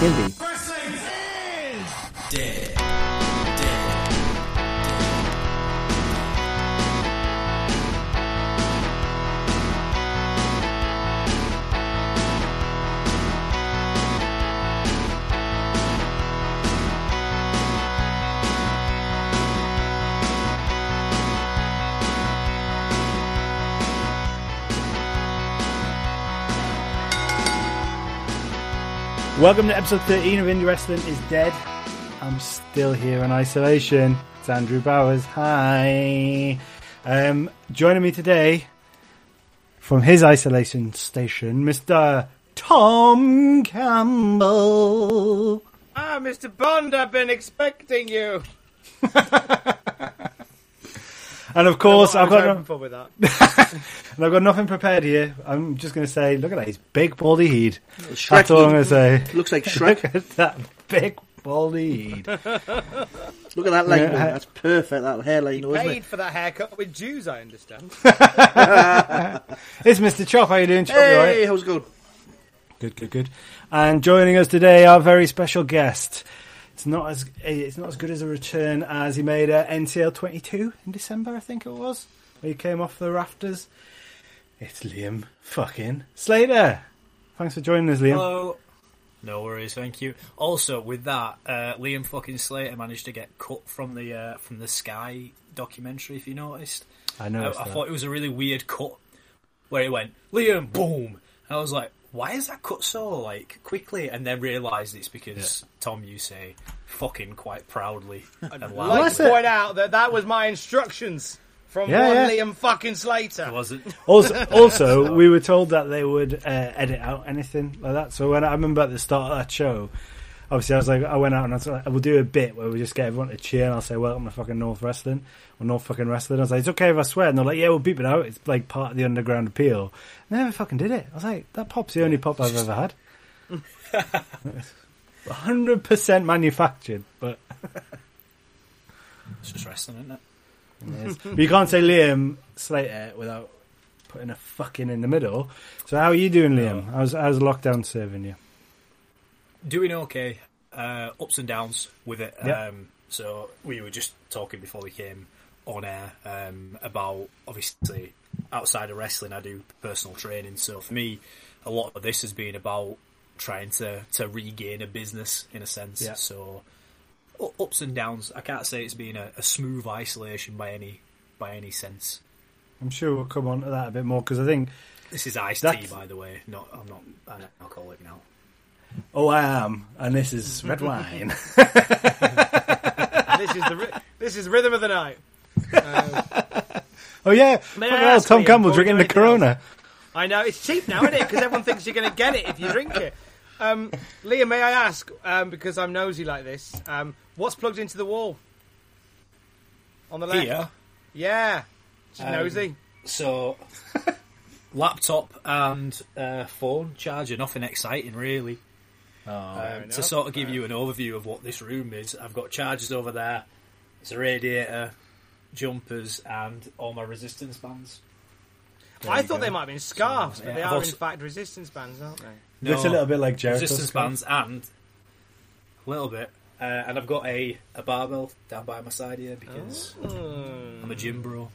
TNT. Welcome to episode 13 of Indie Wrestling is Dead. I'm still here in isolation. It's Andrew Bowers. Hi. Um, joining me today from his isolation station, Mr. Tom Campbell. Ah, Mr. Bond, I've been expecting you. And of course, I've got, no- for with that. and I've got nothing prepared here. I'm just going to say, look at that, he's big baldy head. Shrek That's all I'm going to say. looks like Look Shrek. at that big baldy head. Look at that line. Yeah. That's perfect. That hairline, though, isn't Paid it? for that haircut with Jews, I understand. It's Mr. Chop. How you doing, Chop? You all right? Hey, how's it going? Good, good, good. And joining us today, our very special guest. It's not as eh, it's not as good as a return as he made at NCL 22 in December, I think it was. Where he came off the rafters. It's Liam fucking Slater. Thanks for joining us, Liam. Hello. No worries, thank you. Also, with that, uh, Liam fucking Slater managed to get cut from the uh, from the Sky documentary. If you noticed, I I, I that. thought it was a really weird cut where it went Liam, boom, and I was like, why is that cut so like quickly? And then realised it's because Tom, you say fucking quite proudly and I'd loudly. like What's to point out that that was my instructions from Yeah, one yeah. Liam fucking Slater. Was it? Also, also, we were told that they would uh, edit out anything like that. So when I remember at the start of that show, obviously I was like, I went out and I was like, we'll do a bit where we just get everyone to cheer and I'll say, welcome to fucking North Wrestling or North fucking Wrestling. I was like, it's okay if I swear. And they're like, yeah, we'll beep it out. It's like part of the underground appeal. And they never fucking did it. I was like, that pop's the only pop I've ever had. 100% manufactured, but It's just wrestling, isn't it? But you can't say Liam Slater without putting a fucking in the middle. So how are you doing, Liam? How's, how's lockdown serving you? doing okay. Uh, ups and downs with it. Yeah. Um, so we were just talking before we came on air um, about obviously outside of wrestling, I do personal training. So for me, a lot of this has been about trying to to regain a business in a sense. Yeah. So ups and downs. I can't say it's been a, a smooth isolation by any by any sense. I'm sure we'll come on to that a bit more because I think, This is iced That's- tea, by the way. Not I'm not an alcoholic now. oh, I am, and this is red wine. this is the ri- this is rhythm of the night. oh yeah, May Fucking hell, Tom Liam, Campbell's before we drinking the anything Corona. I know it's cheap now, isn't it? Because everyone thinks you're going to get it if you drink it. Um, Liam, may I ask, um, because I'm nosy like this, um, what's plugged into the wall on the left? Here. Yeah, just Um, nosy. So, laptop and uh, phone charger, nothing exciting really. um, to sort of give you an overview of what this room is, I've got chargers over there. it's a radiator, jumpers, and all my resistance bands. I thought they might have been scarves, So, but yeah, they I've are also- in fact resistance bands, aren't they? Looks a little bit like Jericho's resistance scarf. bands and a little bit. Uh, and I've got a, a barbell down by my side here because Hmm. I'm a gym bro.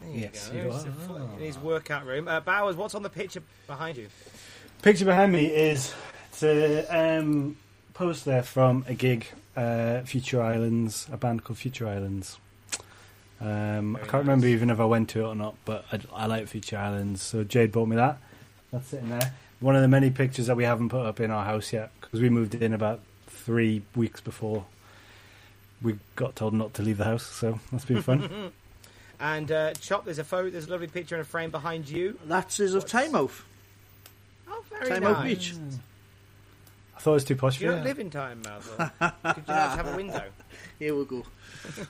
There you Yes, go. you It's are. a fu- in his workout room. Uh, Bowers, what's on the picture behind you? Picture behind me is it's a um, post there from a gig, uh, Future Islands, a band called Future Islands. Um, I Very can't remember even if I went to it or not, but I, I like Future Islands, so Jade bought me that. That's sitting there. One of the many pictures that we haven't put up in our house yet because we moved in about three weeks before we got told not to leave the house. So that's been fun. And uh, Chop, there's a photo, there's a lovely picture in a frame behind you. That is of Tynemouth. Oh, very Time nice. Out Beach. I thought it was too posh for You you. don't live in Time, Malville. Could you not have a window? Here we go.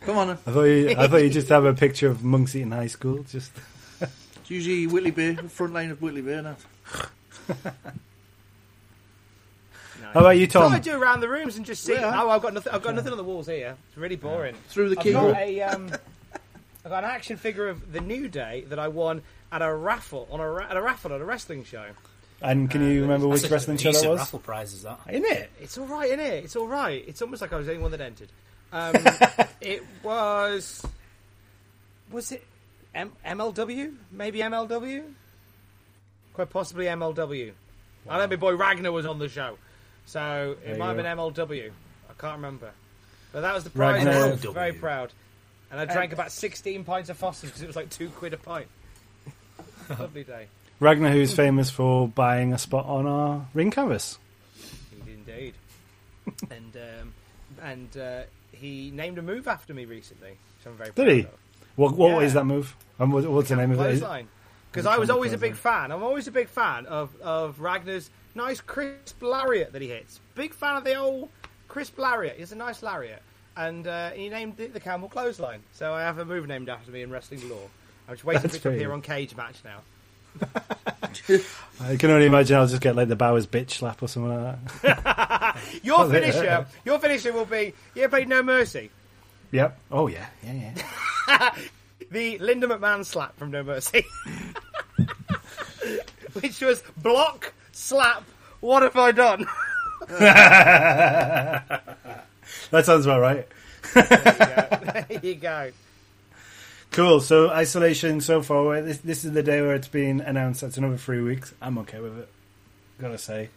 Come on, then. I thought you, I thought you just have a picture of Monks Eaton High School. Just It's usually Whitley Bay, the front line of Whitley Bay, now. No. how about you, Thought Tom? I'd do around the rooms and just see. Yeah. Oh, I've got nothing. I've got nothing on the walls here. It's really boring. Through the I've keyboard. got a um, I've got an action figure of the New Day that I won at a raffle on a ra- at a raffle at a wrestling show. And can Uh, you remember That's which a wrestling show that was? raffle prize is that? In it? It's all right, isn't it? It's all right. It's almost like I was the only one that entered. Um, it was. Was it M- MLW? Maybe MLW? Quite possibly MLW. I know my boy Ragnar was on the show, so it you might have been MLW. I can't remember, but that was the prize. Ragnar- I was very proud, and I drank about sixteen pints of Foster's because it was like two quid a pint. Lovely day, Ragnar, who's famous for buying a spot on our ring canvas. he did indeed, and um, and uh, he named a move after me recently, which I'm very. Did proud he? of. What, what Yeah. is that move? And what, what's the name of it? Is- Clothesline. Because I was always a big fan. I'm always a big fan of, of Ragnar's nice crisp lariat that he hits. Big fan of the old crisp lariat. It's a nice lariat. And uh, he named it the Campbell Clothesline. So I have a move named after me in wrestling lore. I'm just waiting That's for it to appear on Cage Match now. I can only imagine I'll just get like the Bowers bitch slap or something like that. Your finisher, your finisher will be. You played No Mercy? Yep. Oh yeah, yeah, yeah. The Linda McMahon slap from No Mercy, which was block slap. What have I done? That sounds about right. there you go. Cool. So isolation so far. This this is the day where it's been announced. That's another three weeks. I'm okay with it. Gotta say,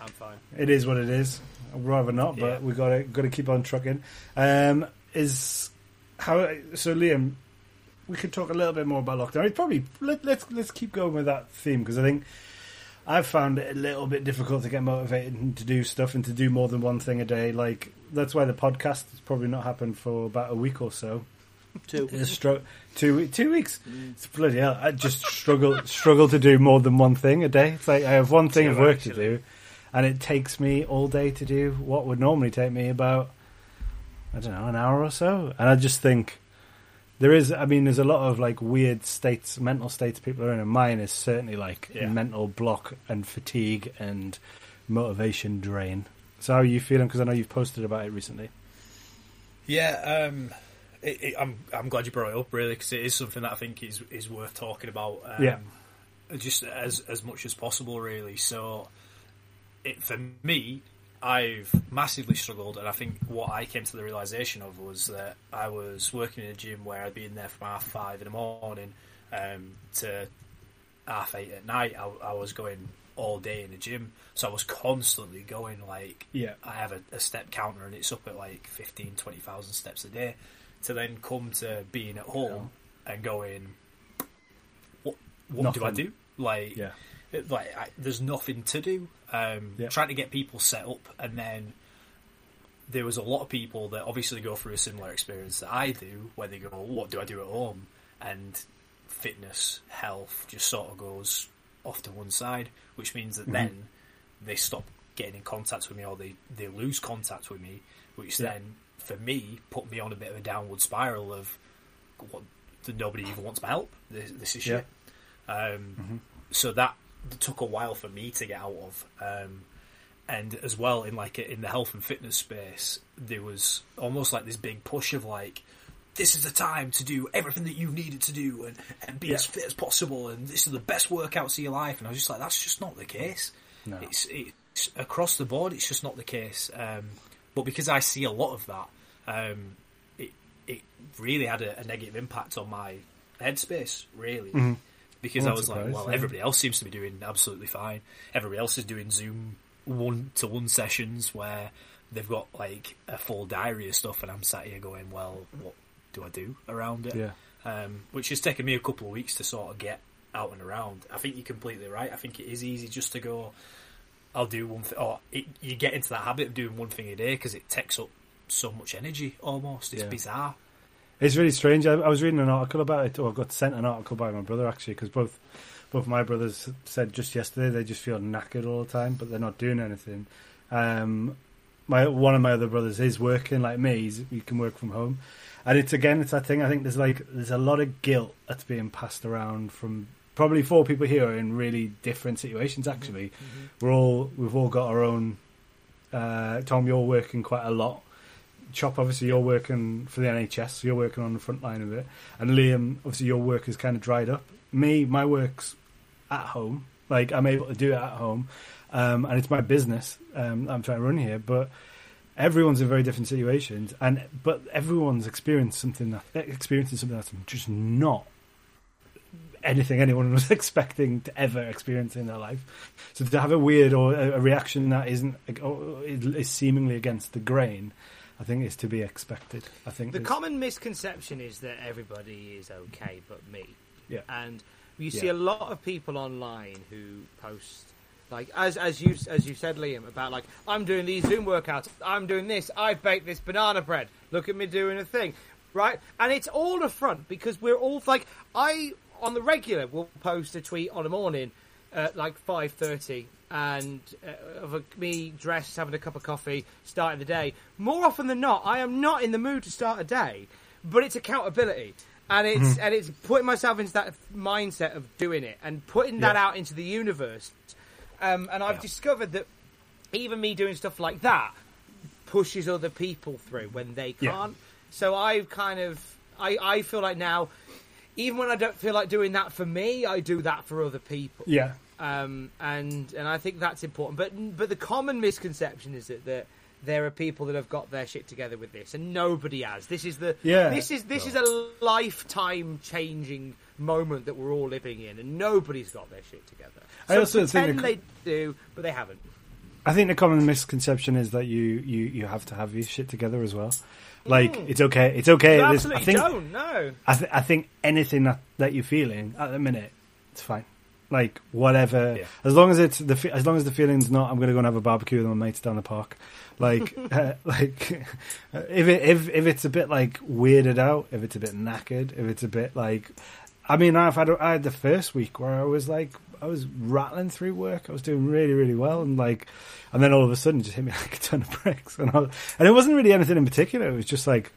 I'm fine. it is what it is. I'd rather not, but Yeah. we gotta gotta keep on trucking. Um, is how so, Liam. We could talk a little bit more about lockdown. It's probably let, let's let's keep going with that theme because I think I've found it a little bit difficult to get motivated and to do stuff and to do more than one thing a day. Like that's why the podcast has probably not happened for about a week or so. Two. Stru- two two weeks. It's bloody hell. I just struggle struggle to do more than one thing a day. It's like I have one thing Two, of work actually. to do, and it takes me all day to do what would normally take me about I don't know an hour or so. And I just think there is. I mean, there's a lot of like weird states, mental states people are in, and mine is certainly like Yeah. mental block and fatigue and motivation drain. So how are you feeling? Because I know you've posted about it recently. Yeah, um, it, it, I'm I'm glad you brought it up really because it is something that I think is is worth talking about. Um, Yeah. just as as much as possible, really. So, it for me, I've massively struggled, and I think what I came to the realization of was that I was working in a gym where I'd been there from half five in the morning um, to half eight at night. I, I was going all day in the gym, so I was constantly going like Yeah. I have a, a step counter and it's up at like 15, 20,000 steps a day. To then come to being at home and going, what what do I do? Like, Yeah. It- like I, there's nothing to do. Um, Yeah. Trying to get people set up, and then there was a lot of people that obviously go through a similar experience that I do, where they go, "What do I do at home?" and fitness, health just sort of goes off to one side, which means Mm-hmm. that then they stop getting in contact with me, or they they lose contact with me, which Yeah. then for me put me on a bit of a downward spiral of what nobody even wants my help. This, this is Yeah. shit. Um, So that took a while for me to get out of. Um, and as well in like in the health and fitness space, there was almost like this big push of like, this is the time to do everything that you needed to do and, and be Yeah. as fit as possible, and this is the best workouts of your life. And I was just like, that's just not the case. No. It's, it's across the board. It's just not the case. Um, but because I see a lot of that, um, it it really had a, a negative impact on my headspace. Really, because Well, I was like, well, yeah. everybody else seems to be doing absolutely fine. Everybody else is doing Zoom one to one sessions where they've got like a full diary of stuff, and I'm sat here going, well, what do I do around it? Yeah. um, which has taken me a couple of weeks to sort of get out and around. I think you're completely right. I think it is easy just to go, I'll do one thing, or it, you get into that habit of doing one thing a day because it takes up so much energy almost. It's Yeah. bizarre. It's really strange. I, I was reading an article about it, or I got sent an article by my brother actually, because both both my brothers said just yesterday they just feel knackered all the time, but they're not doing anything. Um, my one of my other brothers is working like me; he's, he can work from home, and it's again it's that thing. I think there's like there's a lot of guilt that's being passed around from probably four people here are in really different situations. Actually, we're all we've all got our own. Uh, Tom, you're working quite a lot. Chop, obviously, you're working for the NHS, so you're working on the front line of it. And Liam, obviously, your work is kind of dried up. Me, my work's at home. Like I'm able to do it at home, um, and it's my business. Um, I'm trying to run here, but everyone's in very different situations, and but everyone's experienced something that experiencing something that's just not anything anyone was expecting to ever experience in their life. So to have a weird or a, reaction that isn't is seemingly against the grain, I think it's to be expected. I think The common misconception is that everybody is okay but me. Yeah. And you see Yeah. a lot of people online who post like as as you as you said Liam about like I'm doing these Zoom workouts, I'm doing this, I baked this banana bread. Look at me doing a thing. Right? And it's all a front because we're all like I on the regular will post a tweet on a morning at like 5:30 and uh, of a, me dressed having a cup of coffee starting the day. More often than not I am not in the mood to start a day but it's accountability. And it's and it's putting myself into that mindset of doing it and putting that Yeah. out into the universe. Um, and I've Yeah. discovered that even me doing stuff like that pushes other people through when they can't. So I've kind of I, I feel like now even when I don't feel like doing that for me I do that for other people. Yeah. Um, and and I think that's important. But but the common misconception is that, that there are people that have got their shit together with this, and nobody has. This is the Yeah. This is this is a lifetime changing moment that we're all living in, and nobody's got their shit together. I Some also think the- they do, but they haven't. I think the common misconception is that you, you, you have to have your shit together as well. Like it's okay, it's okay. You absolutely I think don't. No. I, th- I think anything that, that you're feeling at the minute, it's fine. Like whatever, Yeah. as long as it's the as long as the feeling's not, I'm going to go and have a barbecue with my mates down the park. Like, uh, like if it if if it's a bit like weirded out, if it's a bit knackered, if it's a bit like, I mean, I've had I had the first week where I was like I was rattling through work, I was doing really really well, and like, and then all of a sudden it just hit me like a ton of bricks, and I, was- and it wasn't really anything in particular. It was just like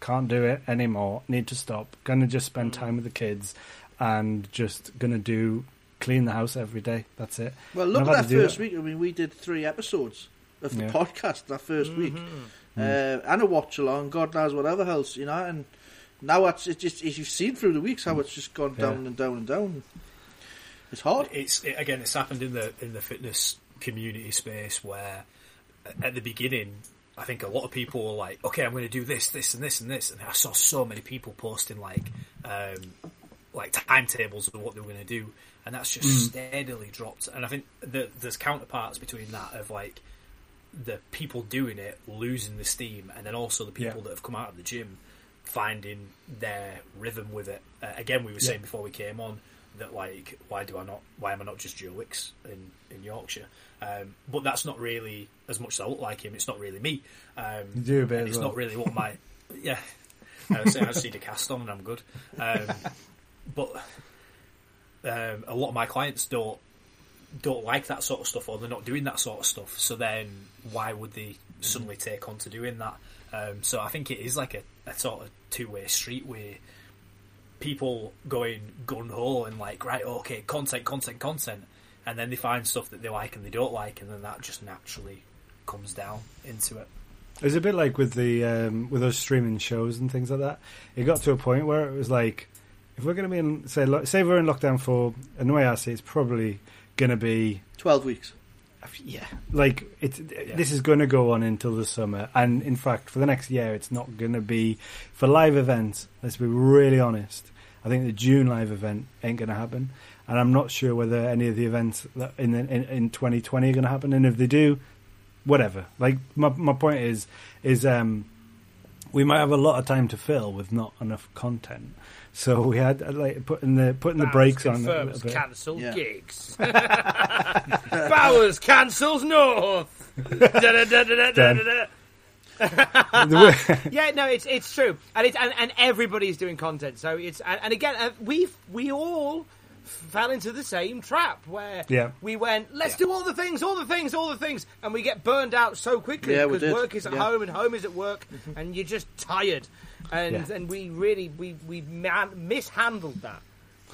can't do it anymore. Need to stop. Gonna just spend time with the kids, and just gonna do clean the house every day. That's it. Well, look at that first that. week. I mean, we did three episodes of the Yeah. podcast that 1st week, Mm-hmm. uh, and a watch along. God knows whatever else, you know. And now it's, it's just as you've seen through the weeks how it's just gone Yeah. down and down and down. It's hard. It's it, again, it's happened in the in the fitness community space where at the beginning, I think a lot of people were like, "Okay, I'm going to do this, this, and this, and this," and I saw so many people posting like um, like timetables of what they were going to do, and that's just steadily dropped. And I think there's counterparts between that of like the people doing it losing the steam, and then also the people Yeah. that have come out of the gym finding their rhythm with it. Uh, again, we were saying before we came on that like, why do I not? Why am I not just Joe Wicks in in Yorkshire? Um, but that's not really as much as I look like him. It's not really me. Um, You do a bit it's well. not really what my yeah. I was saying I just need a cast on and I'm good. Um, but um, a lot of my clients don't don't like that sort of stuff or they're not doing that sort of stuff. So then why would they suddenly take on to doing that? Um, so I think it is like a, a sort of two way street where people going gun ho and like right okay content content content and then they find stuff that they like and they don't like and then that just naturally comes down into it. It's a bit like with the um, with those streaming shows and things like that. It got to a point where it was like, if we're going to be in say lo- say we're in lockdown for, and the way I see it's probably going to be Twelve weeks. yeah, like it's this is going to go on until the summer, and in fact, for the next year, it's not going to be for live events. Let's be really honest. I think the June live event ain't going to happen, and I'm not sure whether any of the events that in the, in, in 2020 are going to happen. And if they do, whatever. Like my my point is is um, we might have a lot of time to fill with not enough content. So we had uh, like putting the putting the brakes on a little confirms cancelled Yeah. gigs. Bowers cancels North. Yeah, no, it's it's true, and it's and, and everybody's doing content. So it's and, and again, uh, we we all fell into the same trap where Yeah. we went, let's Yeah. do all the things, all the things, all the things, and we get burned out so quickly because did. work is at Yeah. home and home is at work, and you're just tired, and Yeah. and we really we we mishandled that.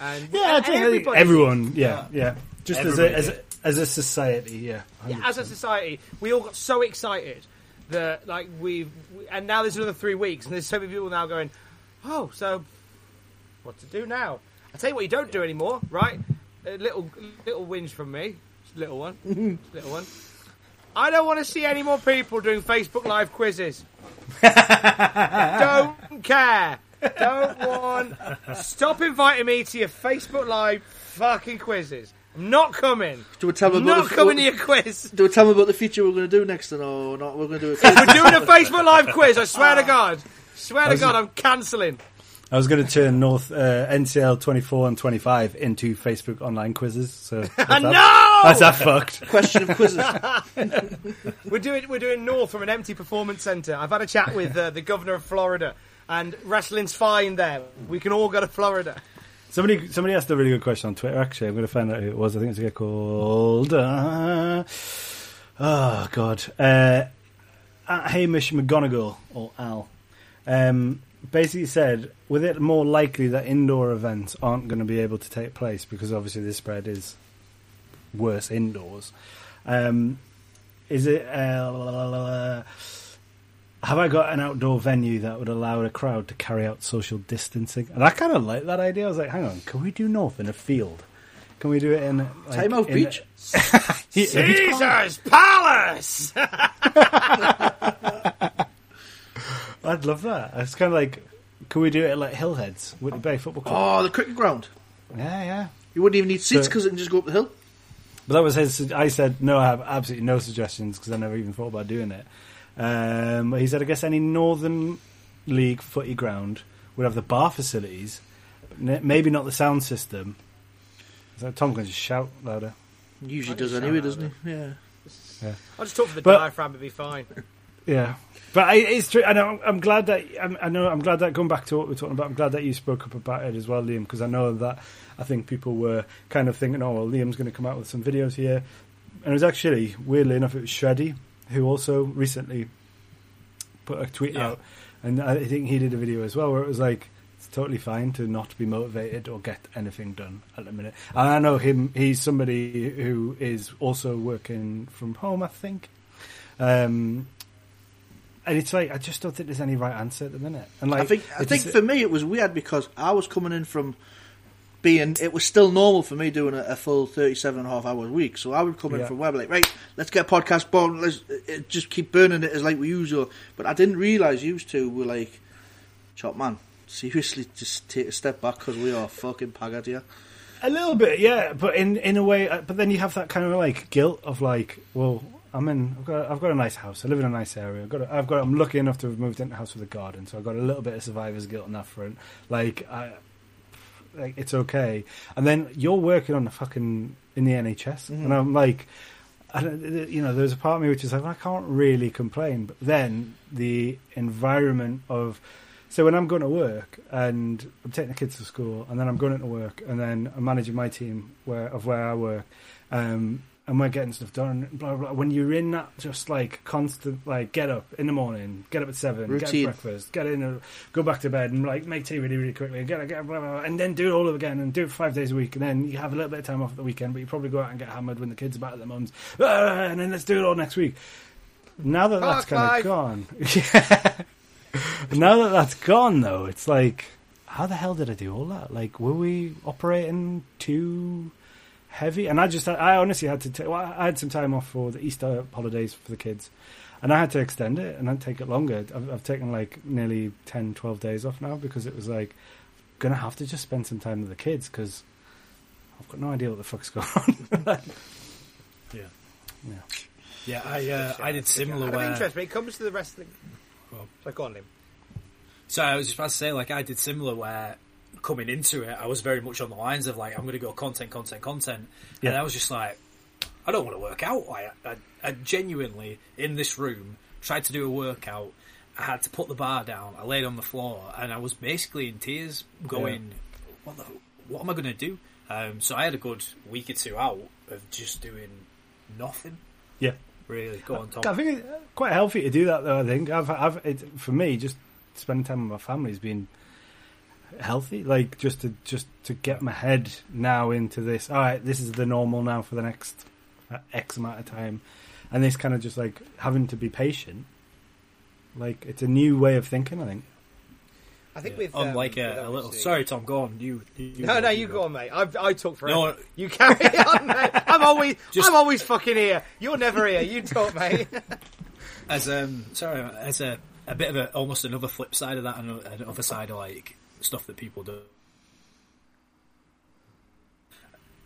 And Yeah, I and think everybody- everyone. Yeah, yeah. Just as a, as a as a society, yeah. Yeah, as a society, we all got so excited that like we've we, and now there's another three weeks, and there's so many people now going, oh, so what to do now? I tell you what, you don't do anymore, right? a little little whinge from me. Little one. Little one. I don't want to see any more people doing Facebook Live quizzes. don't care. Don't want. Stop inviting me to your Facebook Live fucking quizzes. I'm not coming. Do we tell them not about the, coming to your quiz. Do we tell them about the feature we're going to do next? Or not? We're going to do it. We're doing a Facebook Live quiz. I swear to ah. God. Swear to God, I'm cancelling. I was going to turn North uh, NCL 24 and 25 into Facebook online quizzes. So that's that, no! that's that fucked. Question of quizzes. We're doing we're doing North from an empty performance centre. I've had a chat with uh, the governor of Florida, and wrestling's fine there. We can all go to Florida. Somebody somebody asked a really good question on Twitter. Actually, I'm going to find out who it was. I think it's a guy called. Uh, oh God, uh, at Hamish McGonigal or Al. Um, basically said, with it more likely that indoor events aren't going to be able to take place because obviously the spread is worse indoors. Um, is it? Uh, have I got an outdoor venue that would allow a crowd to carry out social distancing? And I kind of like that idea. I was like, hang on, can we do north in a field? Can we do it in like, in- beach. Caesar's Palace. I'd love that. It's kind of like, can we do it at like Hillheads, Whitley Bay Football Club? Oh, the cricket ground. Yeah, yeah. You wouldn't even need seats So- because it can just go up the hill. But that was his. I said no. I have absolutely no suggestions because I never even thought about doing it. Um, but he said, I guess any Northern League footy ground would have the bar facilities, maybe not the sound system. So Tom can just shout louder. Usually does anyway, sound doesn't he? Yeah. I'll just talk for the But- diaphragm. It'll be fine. Yeah, but I, it's true. I know. I'm glad that I'm, I know. I'm glad that going back to what we're talking about. I'm glad that you spoke up about it as well, Liam, because I know that I think people were kind of thinking, "Oh, well, Liam's going to come out with some videos here," and it was actually weirdly enough, it was Shreddy who also recently put a tweet Yeah. out, and I think he did a video as well where it was like. It's totally fine to not be motivated or get anything done at the minute. And I know him; he's somebody who is also working from home. I think, um, and it's like I just don't think there's any right answer at the minute. And like I think I think for me it was weird because I was coming in from being it was still normal for me doing a, a full 37 and a half hours week. So I would come in Yeah. from web like right, let's get a podcast born. Let's uh, just keep burning it as like we usual. But I didn't realize you two were like, chop man. Seriously, just take a step back because we are fucking pagged here. a little bit, yeah. But in in a way, uh, but then you have that kind of like guilt of like, well, I'm in. I've got I've got a nice house. I live in a nice area. I've got a, I've got. I'm lucky enough to have moved into a house with a garden, so I've got a little bit of survivor's guilt on that front. Like I. Like it's okay, and then you're working on the fucking in the NHS, and I'm like, I don't, you know, there's a part of me which is like, I can't really complain. But then the environment of, so when I'm going to work and I'm taking the kids to school, and then I'm going into work, and then I'm managing my team where of where I work, um, and we're getting stuff done. Blah, blah blah. When you're in that just like constant, like get up in the morning, get up at seven, Routine. get breakfast, get in, go back to bed, and like make tea really, really quickly, and get, get blah, blah, blah, and then do it all over again, and do it five days a week, and then you have a little bit of time off at the weekend, but you probably go out and get hammered when the kids are back at their mums, Ah, and then let's do it all next week. Now that that's Park kind of gone, yeah. now that that's gone, though, it's like, how the hell did I do all that? Like, were we operating too heavy? And I just, I honestly had to take. Well, I had some time off for the Easter holidays for the kids, and I had to extend it and I'd take it longer. I've, I've taken like nearly 10, 12 days off now because it was like gonna have to just spend some time with the kids because I've got no idea what the fuck's going on. Yeah. Yeah. Yeah, I uh, I did similar Out of where. interest, when it comes to the wrestling. Well. So go on, Liam. So I was just about to say, like, I did similar where coming into it, I was very much on the lines of like, I'm going to go content, content, content, and I was just like, I don't want to work out. I, I, I genuinely in this room tried to do a workout. I had to put the bar down. I laid on the floor, and I was basically in tears, going, "What the? What am I going to do?" Um, so I had a good week or two out of just doing nothing. yeah. Really, go on, Tom. I think it's quite healthy to do that, though. I think I've, I've, it, for me, just spending time with my family has been healthy. Like just to just to get my head now into this. All right, this is the normal now for the next uh, X amount of time, and this kind of just like having to be patient. Like it's a new way of thinking. I think. I think Yeah. with on um, like with a, a little. Sorry, Tom. Go on. You. you No, no, you go on, mate. I, I talk forever. No. You carry on, mate. I'm always, Just- I'm always fucking here. You're never here. You talk, mate. As um, sorry, as a a bit of a almost another flip side of that, and another side of like stuff that people do.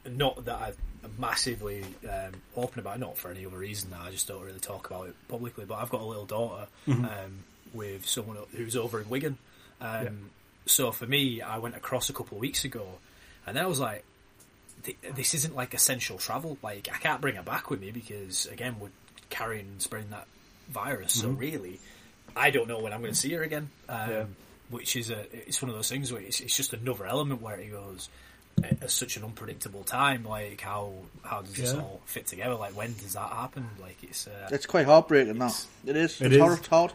Not that I'm massively um, open about, it, not for any other reason. That I just don't really talk about it publicly. But I've got a little daughter um, with someone who's over in Wigan. Um, So for me, I went across a couple of weeks ago, and then I was like, "This isn't like essential travel. Like I can't bring her back with me because again, we're carrying and spreading that virus. So really, I don't know when I'm going to see her again. Um, Yeah. Which is a it's one of those things where it's, it's just another element where it goes at such an unpredictable time. Like how how does this Yeah. all fit together? Like when does that happen? Like it's uh, It's quite heartbreaking. That it is. It it's is. hard. It's hard.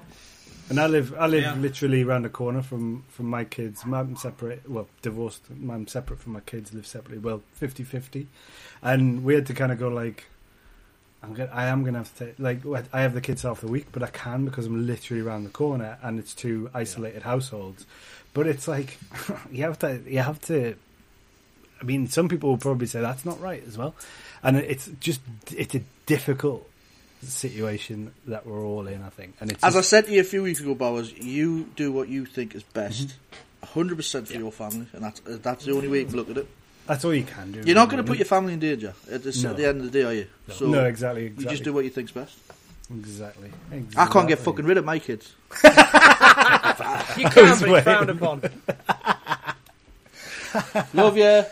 And I live, I live Yeah. literally around the corner from from my kids. I'm separate, well, divorced. I'm separate from my kids. Live separately. Well, 50-50. and we had to kind of go like, I'm gonna, I am gonna have to take, like, I have the kids half the week, but I can because I'm literally around the corner, and it's two isolated households. But it's like you have to, you have to. I mean, some people will probably say that's not right as well, and it's just it's a difficult situation that we're all in. I think, and it's As I said to you a few weeks ago, Bowers, you do what you think is best, Mm-hmm. hundred percent for your family, and that's that's the only way you can look at it. That's all you can do. You're not going to put your family in danger at, this, No. at the end of the day, are you? So no, exactly, exactly. you just do what you think's best. exactly. exactly. I can't get fucking rid of my kids. You can't be it's waiting. frowned upon. Love you.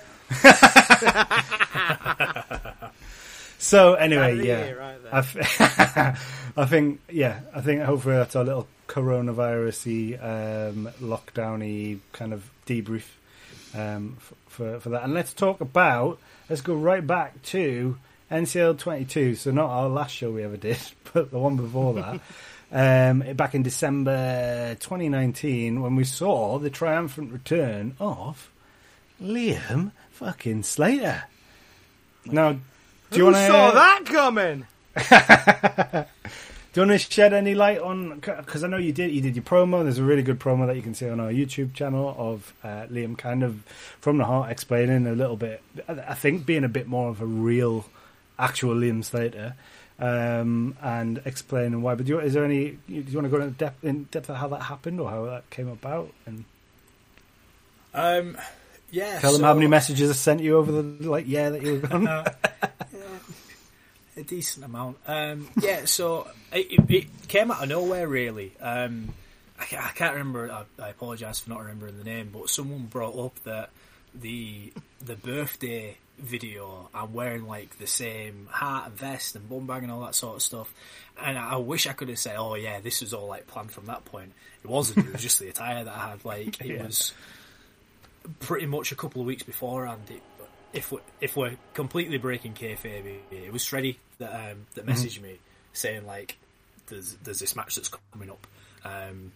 So Out of anyway, the yeah, year, right. I, f- I think yeah, I think hopefully that's our little coronavirusy, um, lockdowny kind of debrief um, f- for for that. And let's talk about. Let's go right back to NCL 22. So not our last show we ever did, but the one before that. Um, back in December 2019, when we saw the triumphant return of Liam fucking Slater. Now, do you Who want to saw that coming? Do you want to shed any light on? Because I know you did. You did your promo. There's a really good promo that you can see on our YouTube channel of uh, Liam, kind of from the heart, explaining a little bit. I think being a bit more of a real, actual Liam Slater, um, and explaining why. But do you, is there any? Do you want to go into depth, in depth of how that happened or how that came about, and um, yeah. tell them how many messages I sent you over the like yeah that you were gone. a decent amount. Um, yeah, so it, it, it came out of nowhere, really. Um, I, I can't remember. I, I apologise for not remembering the name, but someone brought up that the the birthday video. I'm wearing like the same hat and vest and bum bag and all that sort of stuff. And I wish I could have said, "Oh yeah, this was all like planned from that point." It wasn't. It was just the attire that I had. Like it Yeah. was pretty much a couple of weeks beforehand. It, if we're, if we're completely breaking kayfabe, it was Shreddy that um, that messaged me saying like, "There's there's this match that's coming up, um,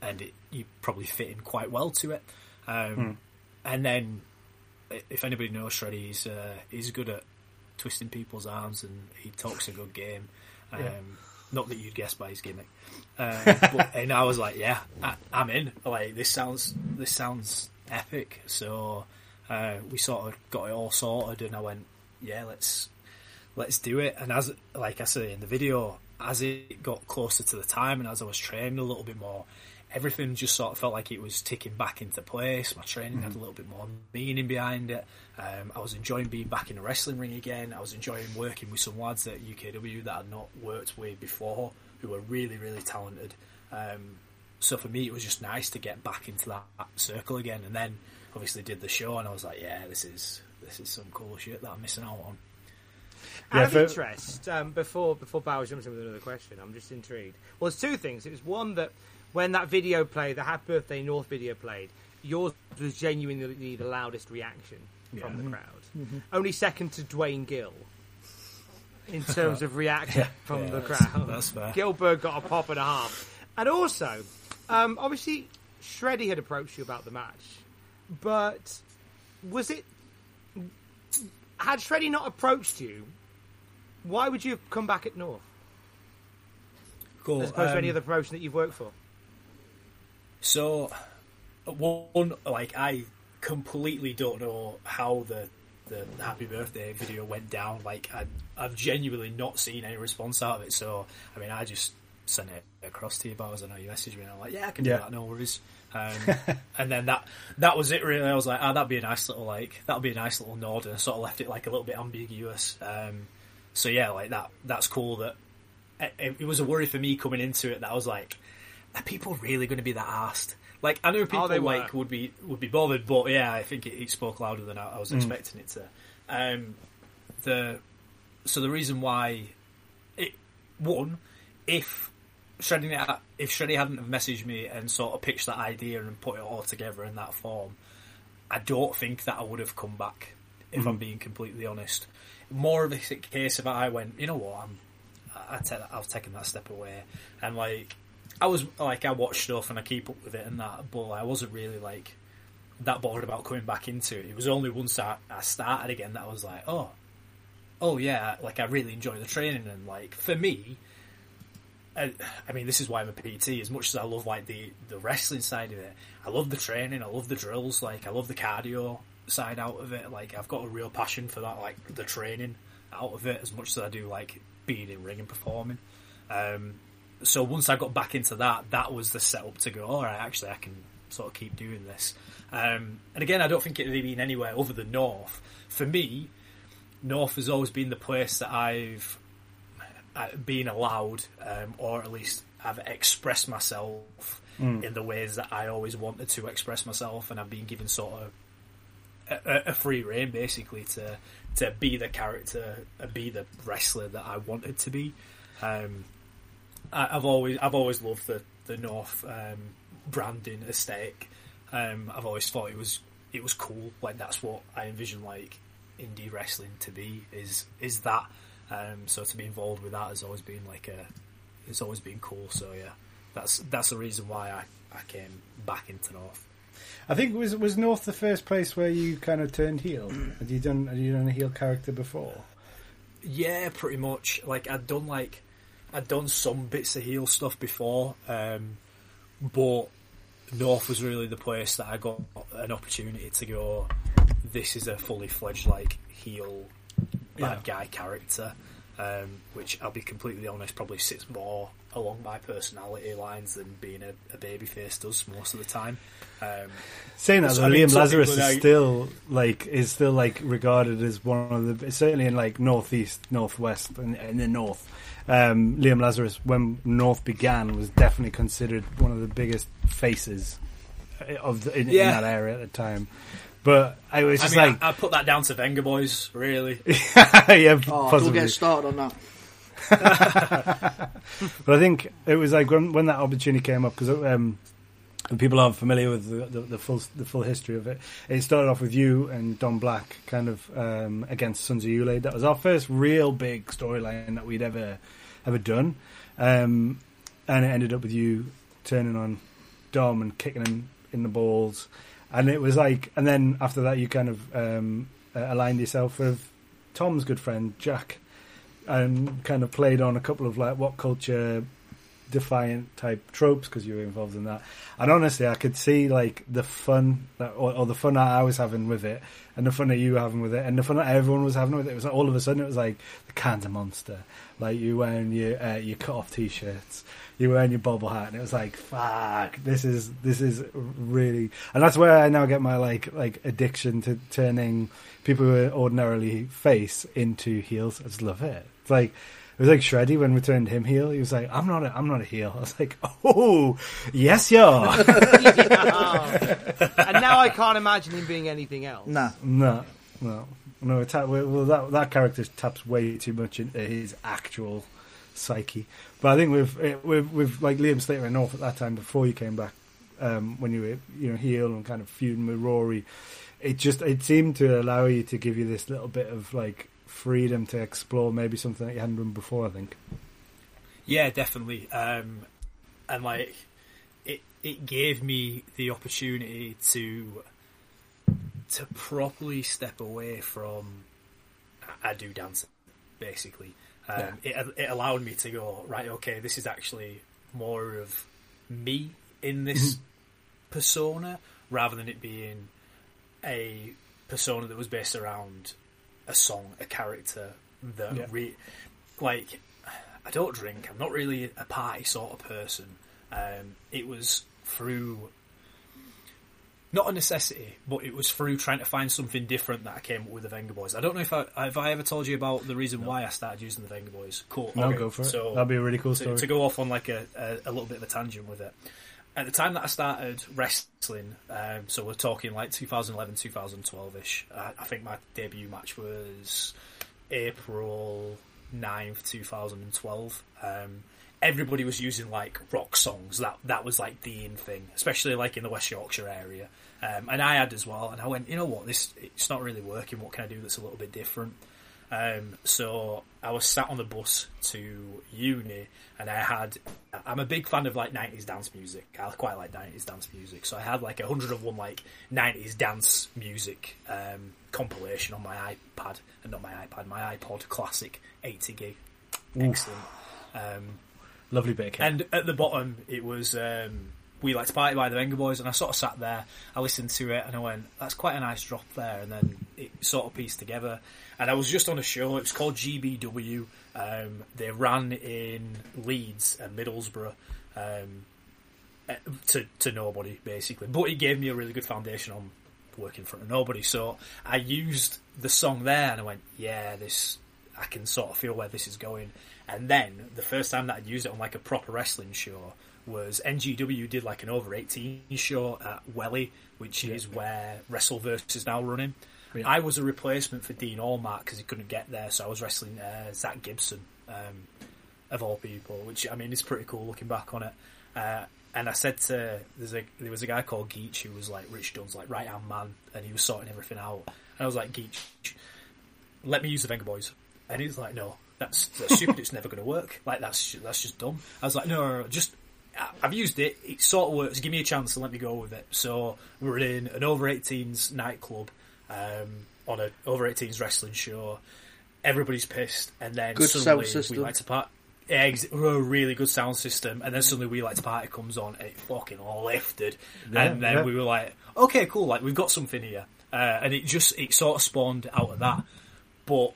and it, you probably fit in quite well to it." Um, And then, if anybody knows Shreddy, he's uh, he's good at twisting people's arms and he talks a good game. Um, Yeah. Not that you'd guess by his gimmick. Um, but, and I was like, yeah, I, I'm in. Like this sounds this sounds epic. So uh, we sort of got it all sorted, and I went, yeah, let's let's do it. And as like I say in the video, as it got closer to the time, and as I was training a little bit more, everything just sort of felt like it was ticking back into place. My training had a little bit more meaning behind it. Um, I was enjoying being back in a wrestling ring again. I was enjoying working with some lads at UKW that I'd not worked with before, who were really, really talented. Um, so for me, it was just nice to get back into that circle again. And then obviously did the show, and I was like, yeah, this is this is some cool shit that I'm missing out on. Out Yeah, of interest, um, before before Bowers jumps in with another question, I'm just intrigued. Well, there's two things. It was one that when that video played, the Happy Birthday North video played, yours was genuinely the loudest reaction from the crowd. Only second to Dwayne Gill in terms of reaction from Yeah, the that's- crowd. that's fair. Gilbert got a pop and a half. And also, um, obviously, Shreddy had approached you about the match, but was it had Shreddy not approached you, why would you have come back at North Cool. as opposed to any um, other promotion that you've worked for? So, one like I completely don't know how the the happy birthday video went down. Like I, I've genuinely not seen any response out of it. So I mean, I just sent it across to you, Bars. I know you messaged me, and I'm like, yeah, I can do Yeah. that, no worries. Um, and then that that was it. Really, I was like, oh, that'd be a nice little like that'd be a nice little nod, and I sort of left it like a little bit ambiguous. Um, so yeah, like that. That's cool. That it, it was a worry for me coming into it. That I was like, are people really going to be that asked? Like I know people they were. like would be would be bothered, but yeah, I think it, it spoke louder than I, I was expecting it to. Um, the so the reason why it one if Shreddy if Shreddy hadn't have messaged me and sort of pitched that idea and put it all together in that form, I don't think that I would have come back. If I'm mm-hmm. being completely honest, more of a case of I went, you know what, I'm I that, I've taken that step away, and like I was like I watch stuff and I keep up with it and that, but I wasn't really like that bothered about coming back into it. It was only once I, I started again that I was like, oh, oh yeah, like I really enjoy the training and like for me, I, I mean this is why I'm a PT. As much as I love like the the wrestling side of it, I love the training, I love the drills, like I love the cardio side out of it. Like I've got a real passion for that, like the training out of it as much as I do like being in ring and performing. Um, so once I got back into that, that was the setup to go. All right, actually, I can sort of keep doing this. Um, and again, I don't think it had been anywhere other than North. For me, North has always been the place that I've uh, been allowed, um, or at least I've expressed myself in the ways that I always wanted to express myself, and I've been given sort of a, a free reign basically to to be the character be the wrestler that I wanted to be. Um, I, I've always I've always loved the the North um, branding aesthetic. Um, I've always thought it was it was cool. Like that's what I envision like indie wrestling to be is is that. Um, so to be involved with that has always been like a it's always been cool. So yeah, that's that's the reason why I, I came back into North. I think was was North the first place where you kind of turned heel. Had you done had you done a heel character before? Yeah, pretty much. Like I'd done like I'd done some bits of heel stuff before, um, but North was really the place that I got an opportunity to go. This is a fully fledged like heel bad guy character, um, which I'll be completely honest probably sits more along my personality lines than being a, a babyface does most of the time. Um, Saying that, So, though, I mean, Liam Lazarus is now- still like is still like regarded as one of the certainly in like northeast, northwest, and in the north. Um, Liam Lazarus, when North began, was definitely considered one of the biggest faces of the, in, in that area at the time. But I was I mean, like, I, I put that down to Venga Boys, really. yeah, Oh, possibly. don't get started on that. But I think it was like when when that opportunity came up because um, and people aren't familiar with the, the, the full the full history of it. It started off with you and Don Black kind of um, against Sons of Ule. That was our first real big storyline that we'd ever ever done, um, and it ended up with you turning on Dom and kicking him in the balls. And it was like, and then after that, you kind of um, uh, aligned yourself with Tom's good friend Jack, and kind of played on a couple of like WhatCulture defiant type tropes because you were involved in that. And honestly, I could see like the fun that, or, or the fun that I was having with it, and the fun that you were having with it, and the fun that everyone was having with it. It was like, all of a sudden it was like the Cancer Monster, like you wearing your uh, your cut off t-shirts, you wearing your bobble hat, and it was like fuck, this is this is really, and that's where I now get my like like addiction to turning people who are ordinarily face into heels. I just love it. It's like was like Shreddy when we turned him heel. He was like, "I'm not, a, I'm not a heel." I was like, "Oh, yes, you are." and now I can't imagine him being anything else. Nah. no, no, no. It ta- well, that that character taps way too much into his actual psyche. But I think with eh, with with like Liam Slater and North at that time before you came back, um, when you were you know heel and kind of feuding with Rory, it just it seemed to allow you to give you this little bit of like freedom to explore maybe something that you hadn't done before. I think. Yeah, definitely. Um, and like, it it gave me the opportunity to to properly step away from I do dancing, basically. Um, it it allowed me to go right. Okay, this is actually more of me in this persona rather than it being a persona that was based around a song, a character that Yeah. re- like I don't drink. I'm not really a party sort of person. Um, it was through not a necessity, but it was through trying to find something different that I came up with the Venga Boys. I don't know if I have I ever told you about the reason why I started using the Venga Boys. Cool. No, okay. go for it. So That'd be a really cool to, story. to go off on like a, a, a little bit of a tangent with it. At the time that I started wrestling, um, so we're talking like 2011, 2012 ish. I, think my debut match was April 9th, 2012. Um, everybody was using like rock songs. That that was like the in thing, especially like in the West Yorkshire area. Um, and I had as well. And I went, you know what, this it's not really working. What can I do that's a little bit different? Um, so I was sat on the bus to uni, and I had. I'm a big fan of like 90s dance music. I quite like 90s dance music, so I had like 101 like 90s dance music um, compilation on my iPad, and not my iPad, my iPod Classic 80 gig. Excellent. Um, Lovely bit and at the bottom, it was um, We Like to Party by the Venga Boys, and I sort of sat there, I listened to it, and I went, that's quite a nice drop there, and then it sort of pieced together. And I was just on a show, it was called GBW, um, they ran in Leeds and Middlesbrough, um, eh, to, to nobody, basically. But it gave me a really good foundation on working in front of nobody, so I used the song there, and I went, yeah, this, I can sort of feel where this is going. And then the first time that I used it on like a proper wrestling show was NGW did like an over 18 show at Welly, which is where WrestleVerse is now running. Yeah. I was a replacement for Dean Allmark because he couldn't get there, so I was wrestling uh, Zack Gibson, um, of all people, which I mean is pretty cool looking back on it. Uh, and I said to there's a there was a guy called Geach who was like Rich Dunn's like right hand man, and he was sorting everything out. And I was like Geach, let me use the Venga Boys, and he's like, no, that's, that's stupid. it's never going to work. Like that's that's just dumb. I was like, no, no, no just I've used it. It sort of works. Give me a chance and let me go with it. So we're in an over 18s nightclub um, on an over 18s wrestling show. Everybody's pissed, and then Good suddenly sound we like to part. Yeah, ex- a really good sound system, and then suddenly we like to party comes on, and it fucking lifted, Yeah, and then yeah. we were like, okay, cool, like we've got something here, uh, and it just it sort of spawned out of that, but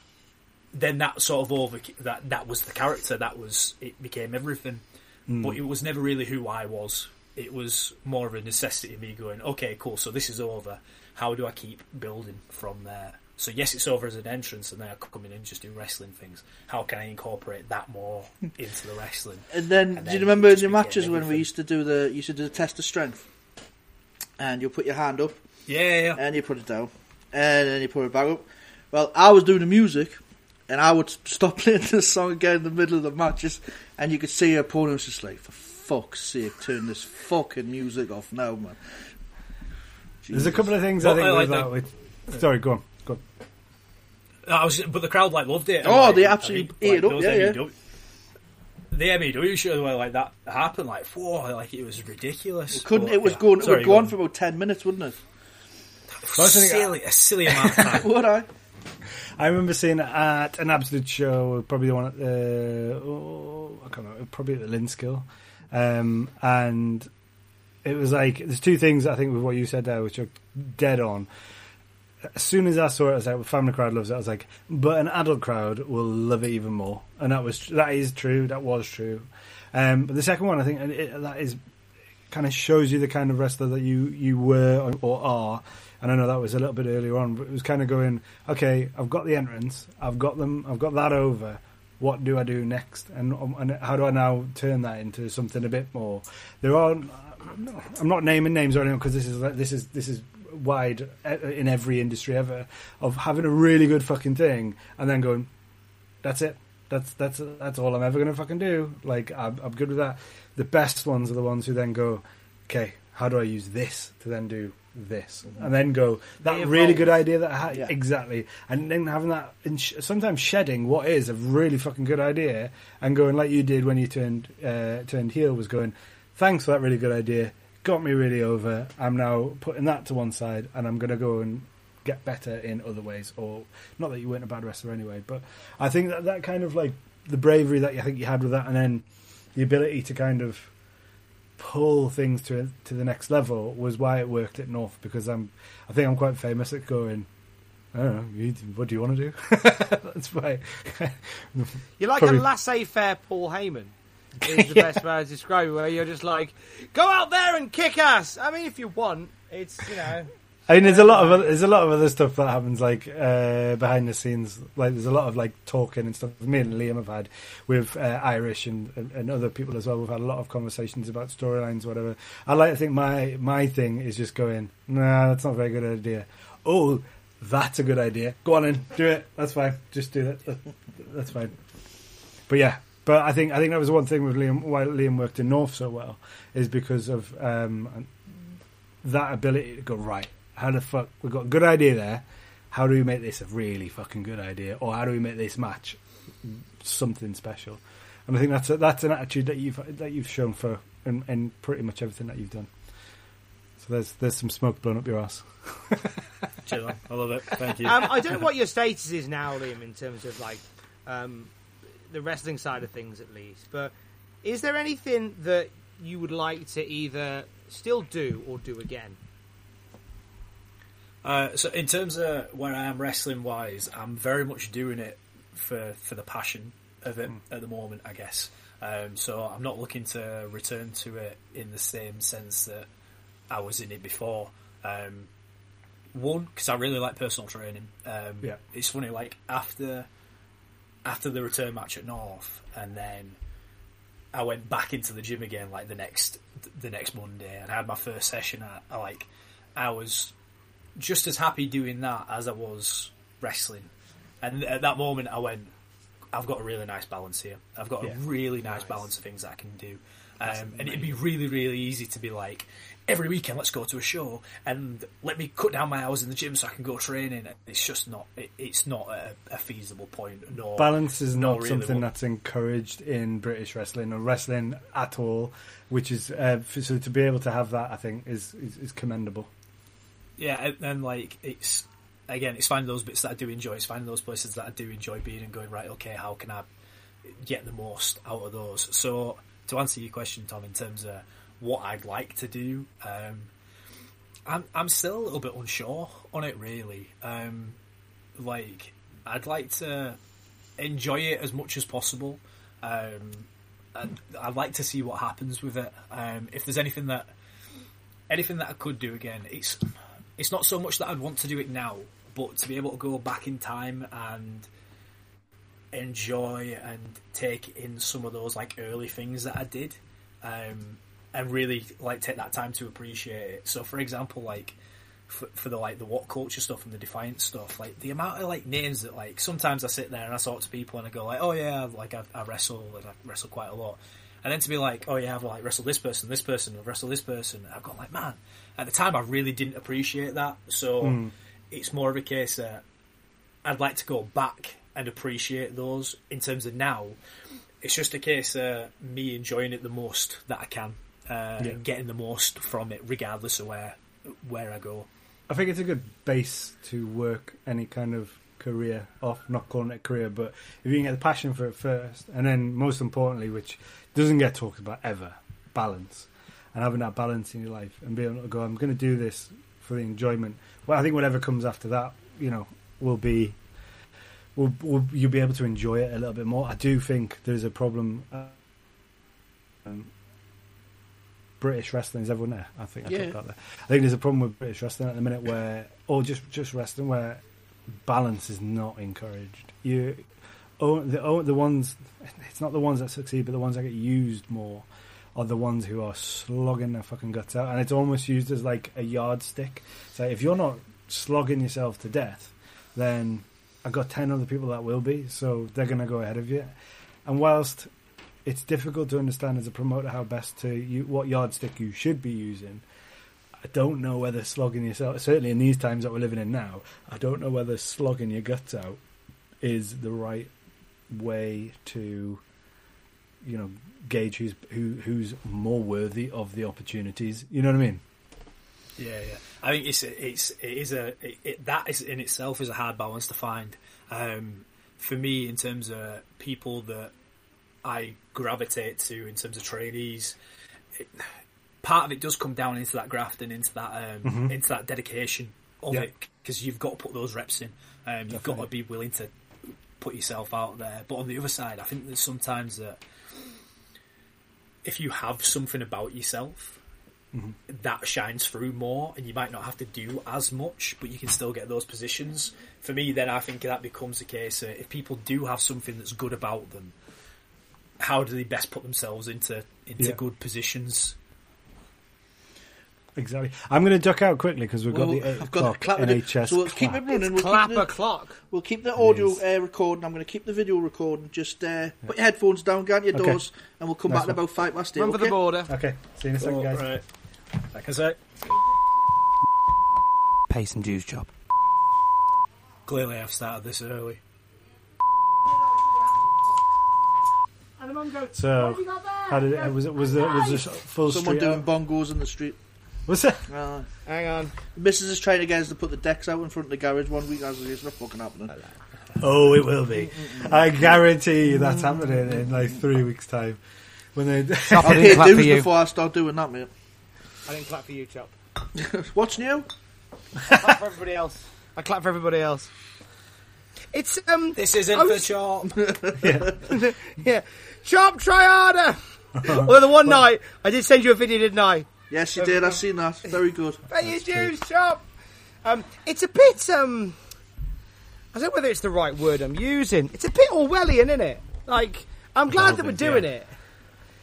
then that sort of over that that was the character that was it became everything, Mm. but it was never really who I was. It was more of a necessity of me going, okay, cool, so this is over. How do I keep building from there? So yes, it's over as an entrance, and then I come in and just do wrestling things. How can I incorporate that more into the wrestling? And then, And do you remember in just your became matches when we used to do the you used to do the test of strength, and you put your hand up Yeah, yeah, yeah. and you put it down, and then you put it back up. Well, I was doing the music, and I would stop playing the song again in the middle of the matches, and you could see your opponents just like, for fuck's sake, turn this fucking music off now, man. There's a couple of things Well, I think I like with the- that. With, sorry, go on. Go on. I was, but the crowd like loved it. Oh, Like, they I absolutely think, ate it up, those yeah, yeah. MEW The MEW show where like that happened, like whoa, like it was ridiculous. Couldn't But, it was yeah. going? It would go on on. for about ten minutes, wouldn't it? First thing I- silly, a silly amount of time. Would I? I remember seeing it at an absolute show, probably the one at the oh, I can't remember, probably at the Linskill, um, and it was like there's two things I think with what you said there, which are dead on. As soon as I saw it, I was like, "Family crowd loves it." I was like, "But an adult crowd will love it even more," and that was that is true. That was true. Um, but the second one, I think, and it, that is kind of shows you the kind of wrestler that you you were or, are. And I know that was a little bit earlier on, but it was kind of going, okay, I've got the entrance, I've got them, I've got that over. What do I do next, and um, and how do I now turn that into something a bit more? There are, I'm not naming names or anything because this is this is this is wide uh, in every industry ever of having a really good fucking thing and then going, that's it. That's that's that's all I'm ever going to fucking do. Like I'm, I'm good with that. The best ones are the ones who then go, okay, how do I use this to then do this, and then go that really good idea that I had Yeah. exactly, and then having that and sh- sometimes shedding what is a really fucking good idea and going like you did when you turned uh, turned heel was going, thanks for that really good idea, got me really over. I'm now putting that to one side, and I'm going to go and get better in other ways. Or not that you weren't a bad wrestler anyway, but I think that that kind of like the bravery that you think you had with that, and then the ability to kind of pull things to to the next level was why it worked at North because I'm I think I'm quite famous at going. I don't know. You, what do you want to do? That's why. You're like Probably- a laissez-faire Paul Heyman. Is the best way to describe it. Where you're just like, go out there and kick ass. I mean, if you want, it's you know. I mean, there's a lot of there's a lot of other stuff that happens like uh, behind the scenes. Like there's a lot of like talking and stuff. Me and Liam have had with uh, Irish and, and, and other people as well. We've had a lot of conversations about storylines, whatever. I like to think my my thing is just going, nah, that's not a very good idea. Oh, that's a good idea. Go on in, do it. That's fine. Just do that that's fine. But yeah, but I think I think that was one thing with Liam. Why Liam worked in North so well is because of um, that ability to go right. How the fuck we've got a good idea there? How do we make this a really fucking good idea, or how do we make this match something special? And I think that's a, that's an attitude that you've that you've shown for in, in pretty much everything that you've done. So there's there's some smoke blowing up your ass. Chill, I love it. Thank you. Um, I don't know what your status is now, Liam, in terms of like um, the wrestling side of things, at least. But is there anything that you would like to either still do or do again? Uh, so in terms of where I am wrestling wise, I'm very much doing it for for the passion of it at the moment, I guess. Um, so I'm not looking to return to it in the same sense that I was in it before. Um, one, because I really like personal training. Um, Yeah. It's funny, like after after the return match at North, and then I went back into the gym again, like the next the next Monday, and I had my first session. At, I like I was just as happy doing that as I was wrestling. And at that moment, I went, I've got a really nice balance here. I've got Yeah. a really nice, balance of things that I can do. Um, and it'd be really, really easy to be like, every weekend, let's go to a show and let me cut down my hours in the gym so I can go training. It's just not, it, it's not a, a feasible point. No, Balance is not really something that's encouraged in British wrestling or wrestling at all. Which is uh, so to be able to have that, I think, is is, is commendable. Yeah, and, and like it's again, it's finding those bits that I do enjoy. It's finding those places that I do enjoy being and going right. Okay, how can I get the most out of those? So to answer your question, Tom, in terms of what I'd like to do, um, I'm I'm still a little bit unsure on it. Really, um, like I'd like to enjoy it as much as possible. Um, and I'd like to see what happens with it. Um, if there's anything that anything that I could do again, it's it's not so much that I'd want to do it now, but to be able to go back in time and enjoy and take in some of those like early things that I did, um, and really like take that time to appreciate it. So, for example, like for, for the like the what culture stuff and the defiant stuff, like the amount of like names that like sometimes I sit there and I talk to people and I go like, oh yeah, like I, I wrestle, and I wrestle quite a lot. And then to be like, oh yeah, I've like wrestled this person, this person, I've wrestled this person. I've got like, man, at the time I really didn't appreciate that. So it's more of a case that I'd like to go back and appreciate those. In terms of now, it's just a case of me enjoying it the most that I can, uh, Yeah. getting the most from it, regardless of where where I go. I think it's a good base to work any kind of career off. Not calling it a career, but if you can get the passion for it first, and then most importantly, which doesn't get talked about ever, balance, and having that balance in your life, and being able to go, I'm going to do this for the enjoyment. Well, I think whatever comes after that, you know, will be. Will, will you'll be able to enjoy it a little bit more? I do think there's a problem. Uh, um, British wrestling is everyone there. I think I Yeah. talked about that. I think there's a problem with British wrestling at the minute where, or just just wrestling where balance is not encouraged. You, oh, the oh, the ones, it's not the ones that succeed, but the ones that get used more are the ones who are slogging their fucking guts out, and it's almost used as like a yardstick. So if you're not slogging yourself to death, then I've got ten other people that will be, so they're going to go ahead of you. And whilst it's difficult to understand as a promoter how best to you, what yardstick you should be using. I don't know whether slogging yourself, certainly in these times that we're living in now, I don't know whether slogging your guts out is the right way to, you know, gauge who's who who's more worthy of the opportunities. You know what I mean? Yeah, yeah. I think it's it's it is a it, it, that is in itself is a hard balance to find. Um, for me, in terms of people that I gravitate to, in terms of trainees, it, part of it does come down into that graft and into that um, into that dedication of Yeah. it because you've got to put those reps in. Um, you've got to be willing to put yourself out there. But on the other side, I think there's sometimes that if you have something about yourself that shines through more and you might not have to do as much but you can still get those positions. For me then i think that becomes the case uh, if people do have something that's good about them how do they best put themselves into into Yeah. good positions Exactly. I'm going to duck out quickly because we've got Well, the 8 I've got the o'clock clap it. NHS So we'll keep it running. We'll Clap keep a the, clock. we'll keep the audio uh, recording. I'm going to keep the video recording. Just uh, put your headphones down, get your Okay. doors, and we'll come Nice back in one. about five past eight. Run for okay? the border. Okay, see you in a second, guys. right like i say Pay some dues, job. clearly i've started this early So, how did it? Was it? Was it? Was it full Someone street? doing out? bongos in the street. Was it? Uh, Hang on. The Mrs. is trying to get us to put the decks out in front of the garage one week. As it's not fucking happening. Oh, it will be. I guarantee you that's happening in like three weeks' time. When they I I'll didn't pay clap for dues you. before I start doing that, mate. I didn't clap for you, Chop. What's new? clap for everybody else. I clap for everybody else. It's um. this isn't I for was- sure yeah. Chop, try harder. well, the one night I did send you a video, didn't I? Yes, you did. I've seen that. Very good. Your dues, Chop. Um, it's a bit um. I don't know whether it's the right word I'm using. It's a bit Orwellian, isn't it? Like, I'm glad that we're doing yeah. it.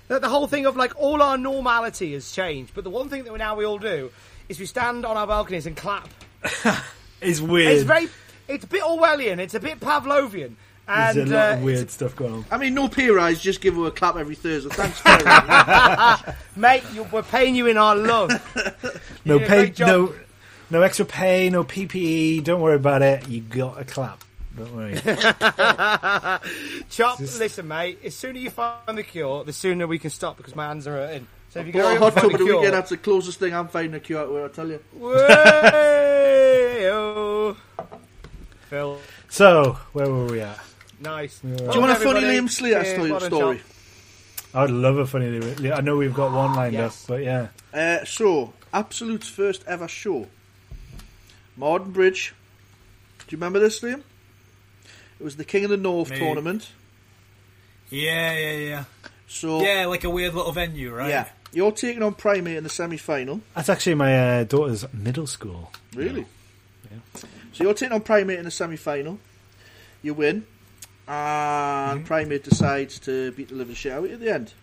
That the whole thing of like all our normality has changed, but the one thing that we now we all do is we stand on our balconies and clap. it's weird. It's very, it's a bit Orwellian. It's a bit Pavlovian, There's a lot uh, of weird stuff going on. I mean, no pay rise. Just give her a clap every Thursday. Thanks, Terry. mate, you, we're paying you in our love. No pay, no, no extra pay, no PPE. Don't worry about it. You got a clap. Don't worry. Chop, Just- listen, mate. As soon as you find the cure, the sooner we can stop because my hands are hurting. So if you go a hot tub of the weekend. That's the closest thing I'm finding a cure. Where I tell you. Phil, so, where were we at? Nice. Do you want a funny Liam Slater story? story? I'd love a funny. Liam. I know we've got one lined Yes. up, but yeah. Uh, so, Absolute's first ever show. Morden Bridge. Do you remember this, Liam? It was the King of the North Me. tournament. yeah yeah yeah So, yeah like a weird little venue right yeah. You're taking on Primate in the semi final. That's actually my uh, daughter's middle school. Really? Yeah. So you're taking on Primate in the semi final. You win. And Primate decides to beat the living shit out of you at the end.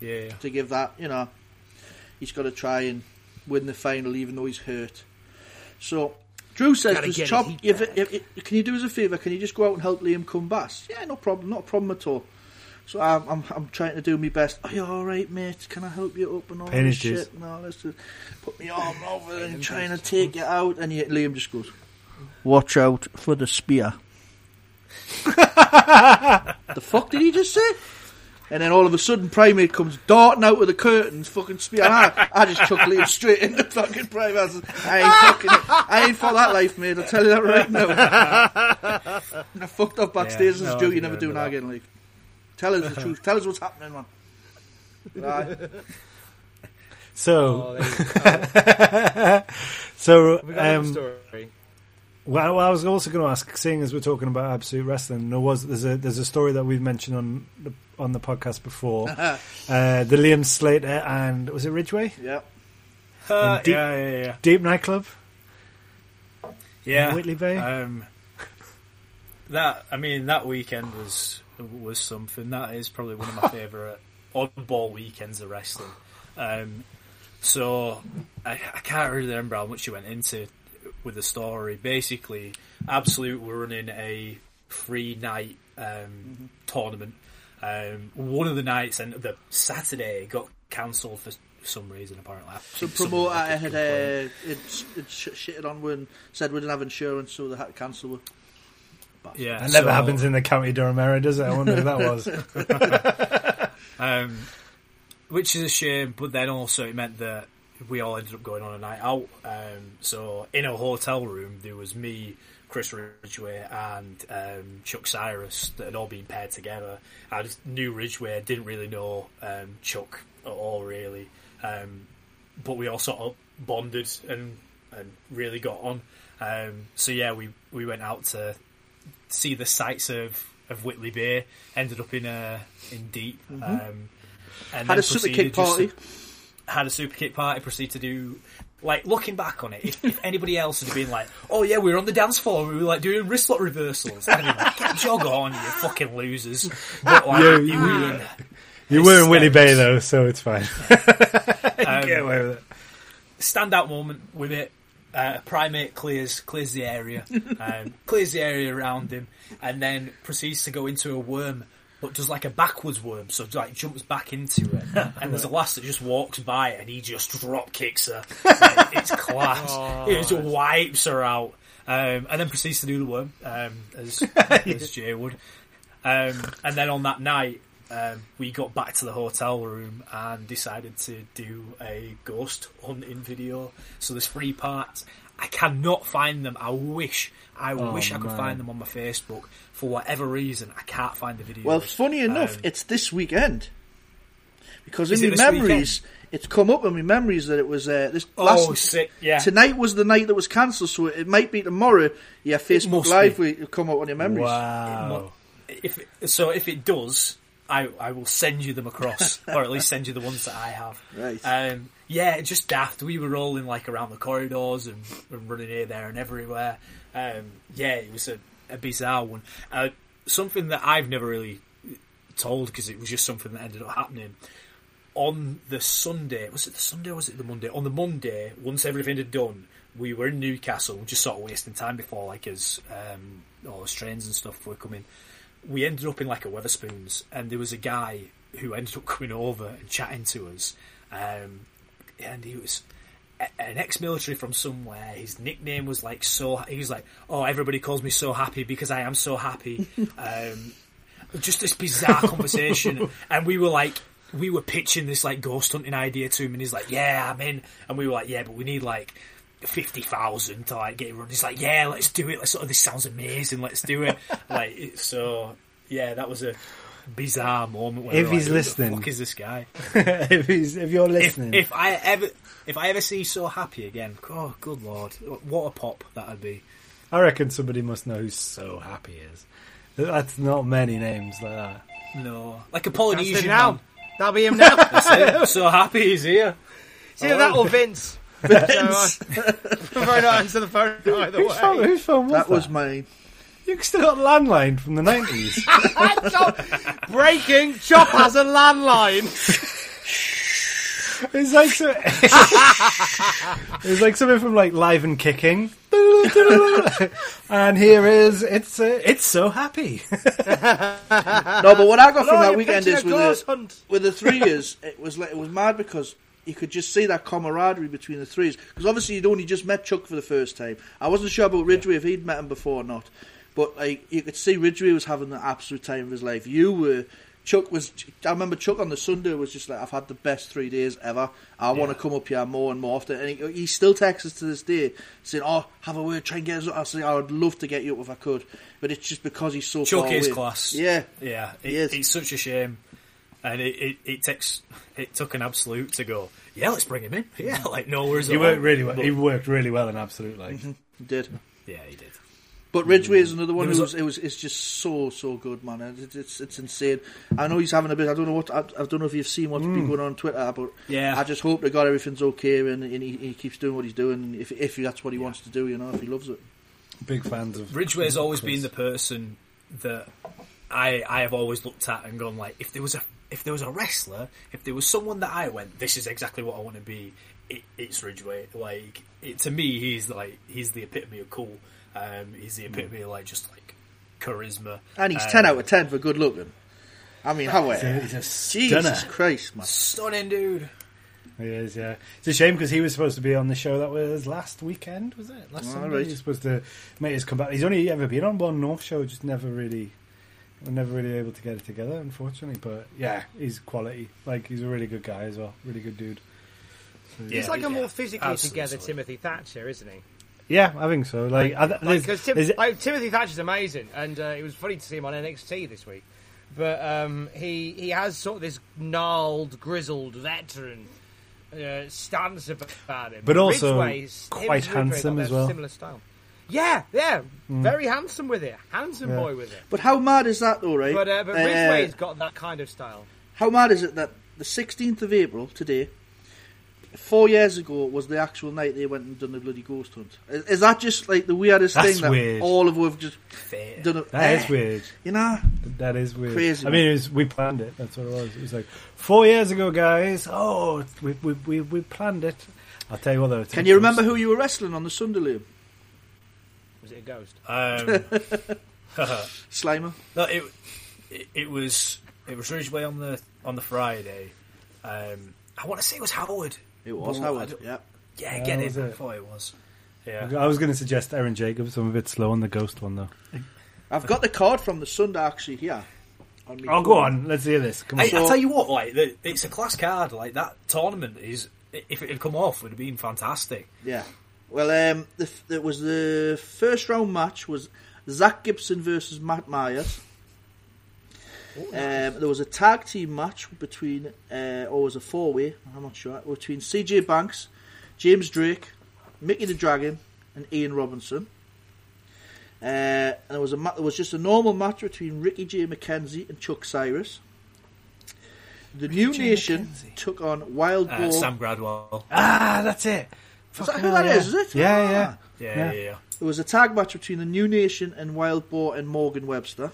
yeah. To give that, you know, he's got to try and win the final even though he's hurt. So Drew says, "Does Chop, if, if, if, can you do us a favour? Can you just go out and help Liam come back?" Yeah, no problem, not a problem at all. So I'm, I'm, I'm trying to do my best. Are you all right, mate? Can I help you up and all Pain this shit? No, let's just put my arm over and trying to take you out. And you, Liam just goes, "Watch out for the spear." The fuck did he just say? And then all of a sudden, Primate comes darting out of the curtains, fucking spear. And I, I just chuck Liam straight in the fucking Primate. I, says, I ain't fucking, I ain't for that life, mate. I'll tell you that right now. And I fucked up backstage Yeah, as no, Joe. I You never remember do that that. again, like. Tell us the truth. Tell us what's happening, man. Right. So, Oh, there you go. so We got um, another story. Well, well, I was also going to ask, seeing as we're talking about absolute wrestling, there was there's a there's a story that we've mentioned on the on the podcast before, uh, the Liam Slater and was it Ridgeway yeah. Uh, deep- yeah yeah yeah Deep Nightclub? yeah Whitley Bay? Um, that I mean, that weekend was was something. That is probably one of my favourite oddball weekends of wrestling. Um, so I, I can't really remember how much you went into with the story. Basically, Absolute were running a free night um, tournament. Um, one of the nights and the Saturday got cancelled for some reason. Apparently, I Some promoter had had uh, it, it sh- shitted on when said we didn't have insurance, so they had to cancel it. yeah, That never so- happens in the County Durham area, does it? I wonder who that was. Um, which is a shame, but then also it meant that we all ended up going on a night out. Um, so in a hotel room, there was me, Chris Ridgeway, and um, Chuck Cyrus that had all been paired together. I just knew Ridgeway, didn't really know um, Chuck at all, really. Um, but we all sort of bonded and and really got on. Um, so yeah, we we went out to see the sights of, of Whitley Bay. Ended up in uh, in Deep. Um, and Had a super kick party. to- had a super kick party. Proceed to do. Like looking back on it, if, if anybody else had been like, "Oh yeah, we were on the dance floor, we were like doing wrist lock reversals," I'd been like, "Get jog on, you fucking losers!" But like, we yeah. were- You were in Whitley Bay though, so it's fine. Um, Get away with it. standout moment with it. Uh, Primate clears clears the area, um, clears the area around him, and then proceeds to go into a worm, but does like a backwards worm, so like jumps back into it. And there's a lass that just walks by, and he just drop kicks her. Like, it's class. Oh, he just wipes her out, um, and then proceeds to do the worm um, as as Jay would. Um, and then on that night, um, we got back to the hotel room and decided to do a ghost hunting video. So there's three parts. I cannot find them. I wish, I Oh, wish I could man. find them on my Facebook. For whatever reason, I can't find the video. Well, funny enough, Um, it's this weekend. Because in my memories, it's come up in my memories that it was uh, this oh, last sick! Yeah, tonight was the night that was cancelled, so it might be tomorrow. Yeah, Facebook Live will come up on your memories. Wow. if so, if it does, I I will send you them across, or at least send you the ones that I have. Right. Um, yeah, just daft. We were rolling like around the corridors and, and running here, there, and everywhere. Um, yeah, it was a, a bizarre one. Uh, something that I've never really told because it was just something that ended up happening. On the Sunday, was it the Sunday or was it the Monday? On the Monday, once everything had done, we were in Newcastle, just sort of wasting time before like as um, all those trains and stuff were coming. We ended up in like a Wetherspoons, and there was a guy who ended up coming over and chatting to us. Um, and he was a- an ex-military from somewhere. His nickname was like so. He was like, "Oh, everybody calls me so happy because I am so happy." um, just this bizarre conversation, and we were like, we were pitching this like ghost hunting idea to him, and he's like, "Yeah, I'm in," and we were like, "Yeah, but we need like." Fifty thousand to like get it run. He's like, yeah, let's do it. Let's sort of this sounds amazing. Let's do it. like so, yeah, that was a bizarre moment. Where If he's like, Who listening. the fuck is this guy? if, he's, if you're listening, if I ever if I ever see so happy again, oh good lord, what a pop that'd be. I reckon somebody must know who so happy is. That's not many names like that. No, like a That's Polynesian him now. That'll be him now. That's it. so happy he's here. See that or Vince. Vince. Very not answer the phone either Whose phone, way. whose phone was that that? was my. You still got landline from the nineties. Chop- Breaking. Chop has a landline. it's like so, it's like something from like Live and Kicking. and here is it's uh, it's so happy. No, but what I got from No, that weekend is with the, with the three years, it was like, it was mad because you could just see that camaraderie between the threes. Because obviously you'd only just met Chuck for the first time. I wasn't sure about Ridgeway if he'd met him before or not, but like you could see Ridgeway was having the absolute time of his life. You were. Chuck was. I remember Chuck on the Sunday was just like, "I've had the best three days ever. I want to come up here more and more often." And he, he still texts us to this day saying, "Oh, have a word, try and get us." up." I say, "I would love to get you up if I could," but it's just because he's so Chuck far is away. class. Yeah, Yeah, it, it's such a shame, and it, it, it takes it took an absolute to go. Yeah, let's bring him in. Yeah, like no worries. he at worked all. really well. But- He worked really well in Absolute. Like mm-hmm. he did. yeah, he did. But Ridgeway is another one There who was was, it was it's just so so good, man. It's it's, it's insane. I know he's having a bit. I don't know what I, I don't know if you've seen what's been mm. going on on Twitter, but Yeah. I just hope that God everything's okay and, and he, he keeps doing what he's doing. If if that's what he wants to do, you know, if he loves it. big fans of Ridgeway's always Chris. been the person that I I have always looked at and gone like, if there was a if there was a wrestler, if there was someone that I went, this is exactly what I want to be. It, it's Ridgeway. Like it, to me, he's like he's the epitome of cool. Um, he's the epitome of like just like charisma. And he's Um, ten out of ten for good looking. I mean, how He's a, he's a stunner. Jesus Christ, man. Stunning dude. He is, yeah. It's a shame because he was supposed to be on the show that was last weekend, was it? Last Oh, Sunday. right. He was supposed to make his comeback. He's only ever been on one North show, just never really, we're never really able to get it together, unfortunately. But yeah, he's quality. Like he's a really good guy as well. Really good dude. So, Yeah. He's like a more physically Absolutely together solid. Timothy Thatcher, isn't he? yeah, I think so. Like, I, there's- Because Tim, there's- like, Timothy Thatcher's amazing, and uh, it was funny to see him on NXT this week. But um, he he has sort of this gnarled, grizzled veteran uh, stands about him. But also Ridgeway's- quite handsome that as well. Similar style. Yeah, yeah, very handsome with it. Handsome Yeah. boy with it. But how mad is that, though, right? But uh, but Uh, Ridgeway's got that kind of style. How mad is it that the 16th of April, today, four years ago, was the actual night they went and done the bloody ghost hunt? Is, is that just like the weirdest That's thing that weird. all of us have just Fate. done it? That is Eh, weird. You know? That is weird. Crazy, I mean, it was, we planned it. That's what it was. It was like four years ago, guys. Oh, we we we, we planned it. I'll tell you what though. Can you remember who you were wrestling on the Sunday, Liam? Was it a ghost? Um, Slimer? no, it, it it was it was Ridgeway on the on the Friday. Um, I want to say it was Howard. It was Well, Howard, yeah. Yeah, Yeah, get was it. I it? thought it was. Yeah. I was going to suggest Aaron Jacobs. I'm a bit slow on the ghost one though. I've got the card from the Sunday actually here. On me Oh, go on. Let's hear this. Come on. I, So- I tell you what, like the, it's a class card. Like that tournament is, if it had come off, would have been fantastic. Yeah. Well, um, the, it was the first round match was Zack Gibson versus Matt Myers. Um, there was a tag team match between, uh, or was a four way, I'm not sure, between CJ Banks, James Drake, Mickey the Dragon, and Ian Robinson. Uh, and there was a ma- there was just a normal match between Ricky J McKenzie and Chuck Cyrus. The New J. Nation McKenzie. took on Wild Uh, Boar. Sam Gradwell. Ah, that's it. Is that who hell, that yeah. is? Is it? Yeah, Ah. yeah. Yeah, Yeah. yeah, yeah. There was a tag match between the New Nation and Wild Boar and Morgan Webster.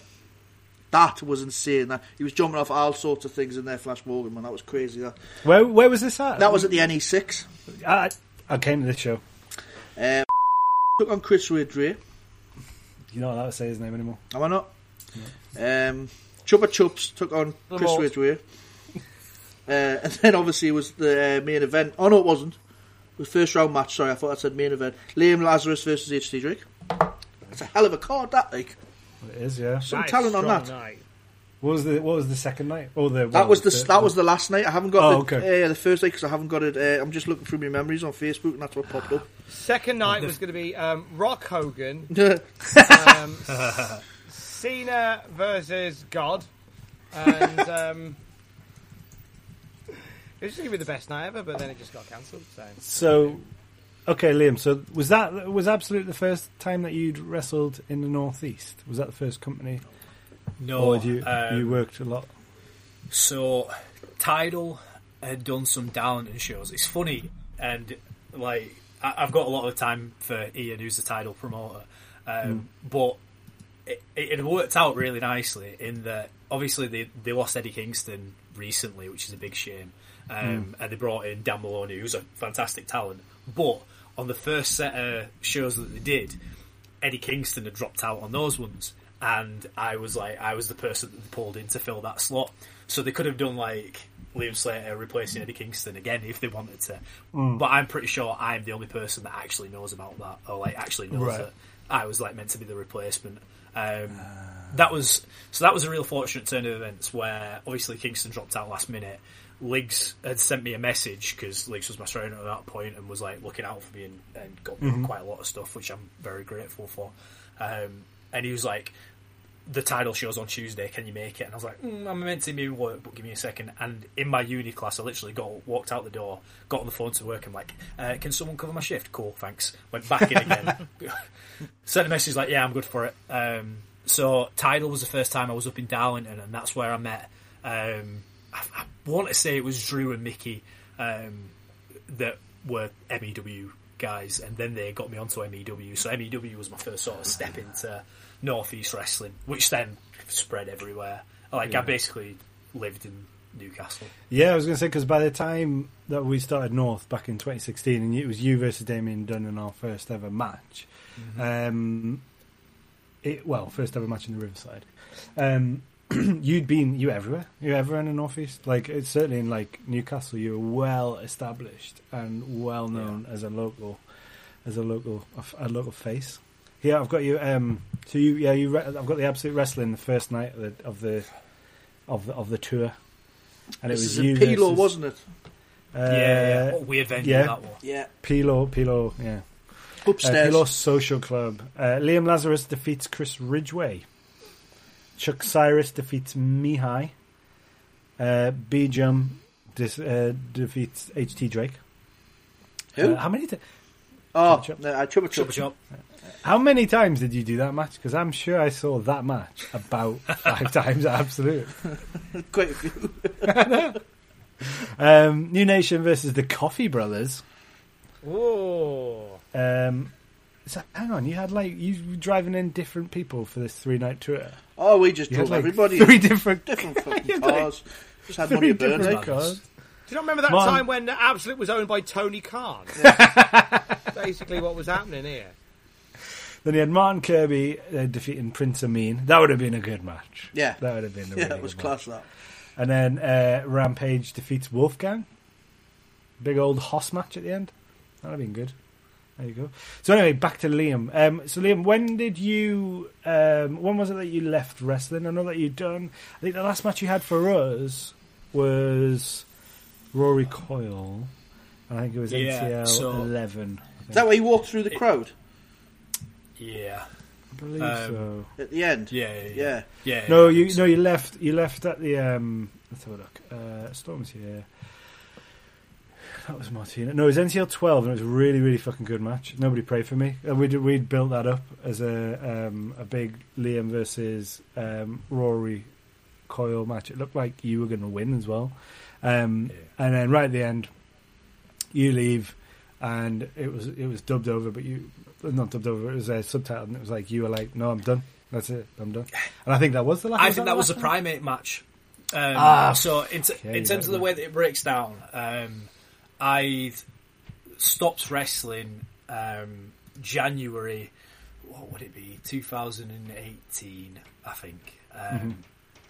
That was insane. That he was jumping off all sorts of things in there, Flash Morgan. Man, that was crazy. That Where where was this at? that was at the NE6. I, I came to this show. Um, took on Chris Ridgeway. You not allowed to say his name anymore. Am I not? Um, Chupa Chups took on The Chris Malt. Uh, and then obviously it was the uh, main event. Oh no, it wasn't. It was first round match. Sorry, I thought I said main event. Liam Lazarus versus HT Drake. It's a hell of a card, that like. It is, yeah. Some Nice, talent on that. night. What was the what was the second night? Oh, the That was the that was the last night. I haven't got Oh, the, okay. uh, the first night because I haven't got it. Uh, I'm just looking through my memories on Facebook, and that's what popped up. Second night was going to be um, Rock Hogan, um, Cena versus God, and um, it was going to be the best night ever, but then it just got cancelled. So So, okay, Liam. So was that was Absolute the first time that you'd wrestled in the Northeast? Was that the first company, No, or had you um, you worked a lot? So, Tidal had done some Darlington shows. It's funny, and like I, I've got a lot of time for Ian, who's the Tidal promoter, um, but it, it worked out really nicely in that obviously they they lost Eddie Kingston recently, which is a big shame, um, and they brought in Dan Moloney, who's a fantastic talent, but on the first set of shows that they did, Eddie Kingston had dropped out on those ones, and I was like, I was the person that they pulled in to fill that slot. So they could have done like Liam Slater replacing Eddie Kingston again if they wanted to. But I'm pretty sure I'm the only person that actually knows about that, or like actually knows Right. that I was like meant to be the replacement. Um, that was so. That was a real fortunate turn of events where obviously Kingston dropped out last minute. Liggs had sent me a message because Liggs was my trainer at that point and was like looking out for me and, and got me quite a lot of stuff, which I'm very grateful for. Um, and he was like, "The Tidal show's on Tuesday. Can you make it?" And I was like, mm, "I'm meant to be in work, but give me a second. And in my uni class, I literally got walked out the door, got on the phone to work, and like, uh, "Can someone cover my shift?" Cool, thanks. Went back in again. Sent a message like, "Yeah, I'm good for it." Um, so Tidal was the first time I was up in Darlington, and that's where I met. Um, I, I want to say it was Drew and Mickey um, that were MEW guys, and then they got me onto MEW. So MEW was my first sort of step into Northeast wrestling, which then spread everywhere. Like I basically lived in Newcastle. Yeah, I was going to say because by the time that we started North back in 2016, and it was you versus Damian Dunne in our first ever match. Um, it well, first ever match in the Riverside. Um, you'd been you everywhere. You ever in the Northeast? Like it's certainly in like Newcastle, you're well established and well known as a local, as a local a local face. Yeah, I've got you. Um, so you, yeah, you. Re- I've got the absolute wrestling the first night of the of the of the, of the tour, and this it is was in you. Pilo, versus- wasn't it? uh, yeah, yeah. What weird venue yeah. that was. Yeah, Pilo, Pilo, yeah. Uh, upstairs. Pilo Social Club. Uh, Liam Lazarus defeats Chris Ridgeway. Chuck Cyrus defeats Mihai. Uh, Bijum dis, uh, defeats HT Drake. Who? Uh, how many? T- oh, Chupa Chup. no, uh, Chupa Chup. Chop chop. how many times did you do that match? Because I'm sure I saw that match about five times at Absolute. Quite a few. Um, New Nation versus the Coffee Brothers. Oh, Um, so hang on, you had like you were driving in different people for this three night tour. Oh, we just You drove like everybody. three different, different fucking You like, cars. Just had money three to burn. different cars. do you not remember that Martin- time when Absolute was owned by Tony Khan? Basically, what was happening here. Then you had Martin Kirby uh, defeating Prince Amin. That would have been a good match. Yeah. That would have been a Yeah, really it was good class match. that. And then uh, Rampage defeats Wolfgang. Big old Hoss match at the end. That'd have been good. There you go. So anyway, back to Liam. Um, so Liam, when did you? Um, when was it that you left wrestling? I know that you'd done. I think the last match you had for us was Rory Coyle. I think it was Yeah, NCL so- eleven. Is that where you walked through the crowd Yeah. I believe um, so. at the end? Yeah. Yeah. Yeah. Yeah. No, yeah. you no, you left. You left at the. Um, let's have a look. Uh, Storm's here. That was Martina. No, it was NCL twelve, and it was a really, really fucking good match. Nobody prayed for me. We'd we'd built that up as a um, a big Liam versus um, Rory Coyle match. It looked like you were going to win as well. Um, Yeah. And then right at the end, you leave, and it was it was dubbed over, but you not dubbed over. It was a subtitle, and it was like you were like, "No, I'm done. That's it. I'm done." And I think that was the last. I think that was last primate match. Um, Ah, so in, t- in terms of the way that it breaks down, um, I stopped wrestling um, January. What would it be? 2018, I think. Um,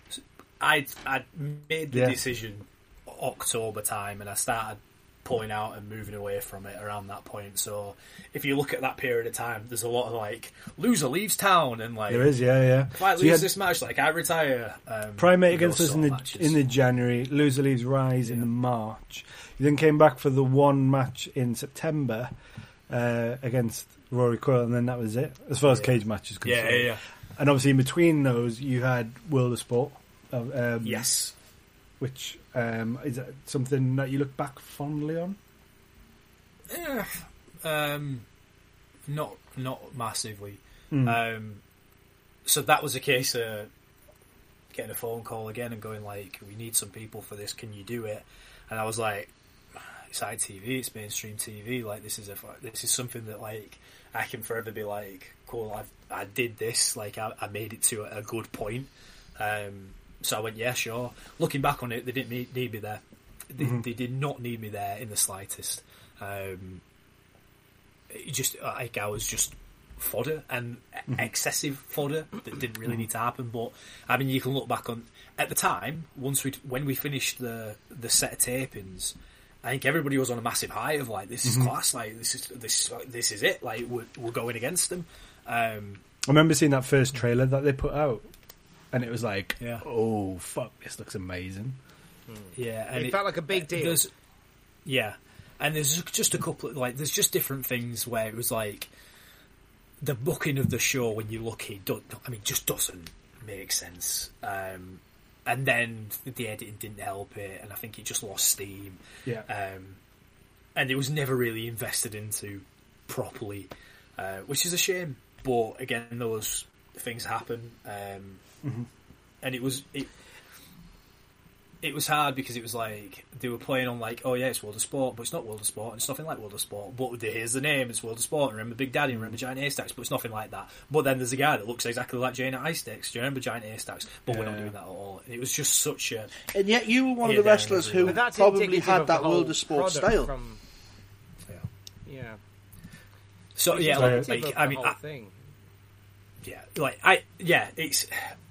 so I I made the Yeah. decision October time, and I started pulling out and moving away from it around that point. So if you look at that period of time, there's a lot of like loser leaves town and like There is, yeah, yeah. I So lose this match, like I retire. Um, Primate against us in the matches. in the January, loser leaves Rise in the March. You then came back for the one match in September uh, against Rory Coyle, and then that was it as far as Yeah. cage matches yeah, concerned. yeah, yeah. And obviously in between those, you had World of Sport. uh, Um, Yes. which um, is that something that you look back fondly on? Eh, um, not not massively. Mm. Um, so that was a case of getting a phone call again and going like, "We need some people for this. Can you do it?" And I was like, "It's ITV. It's mainstream TV. Like this is a this is something that like I can forever be like, cool. I I did this. Like I, I made it to a, a good point." Um, so I went, "Yeah, sure." Looking back on it, they didn't need, need me there. They, Mhm. they did not need me there in the slightest. Um, just like I was just fodder and excessive fodder that didn't really need to happen. But I mean, you can look back on at the time once we when we finished the the set of tapings. I think everybody was on a massive high of like this is class, like this is this this is it, like we're, we're going against them. Um, I remember seeing that first trailer that they put out, and it was like, Yeah. oh fuck, this looks amazing. yeah, and It, felt like a big deal. There's, yeah, and there's just a couple of like there's just different things where it was like the booking of the show when you look it, don't, I mean, just doesn't make sense. Um, and then the editing didn't help it, and I think it just lost steam. Yeah. Um, and it was never really invested into properly, uh, which is a shame. But again, those things happen, um, Mhm. and it was it. It was hard because it was like they were playing on like, oh yeah, it's World of Sport, but it's not World of Sport, and it's nothing like World of Sport. But here's the name, it's World of Sport. And remember Big Daddy, and remember Giant Haystacks, but it's nothing like that. But then there's a guy that looks exactly like Giant Haystacks. Do you remember Giant Haystacks? But we're not doing that at all. And it was just such a And yet you were one of the wrestlers who that's probably had that World of Sport style. From, yeah. yeah. So yeah, like, like I mean, I, thing. yeah, like I, yeah, it's.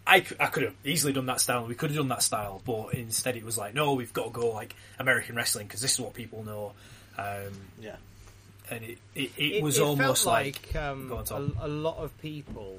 I, c- I could have easily done that style. We could have done that style, but instead it was like, no, we've got to go like American wrestling because this is what people know. Um, Yeah. and it, it, it, was almost felt like, um, Go on, a, a lot of people.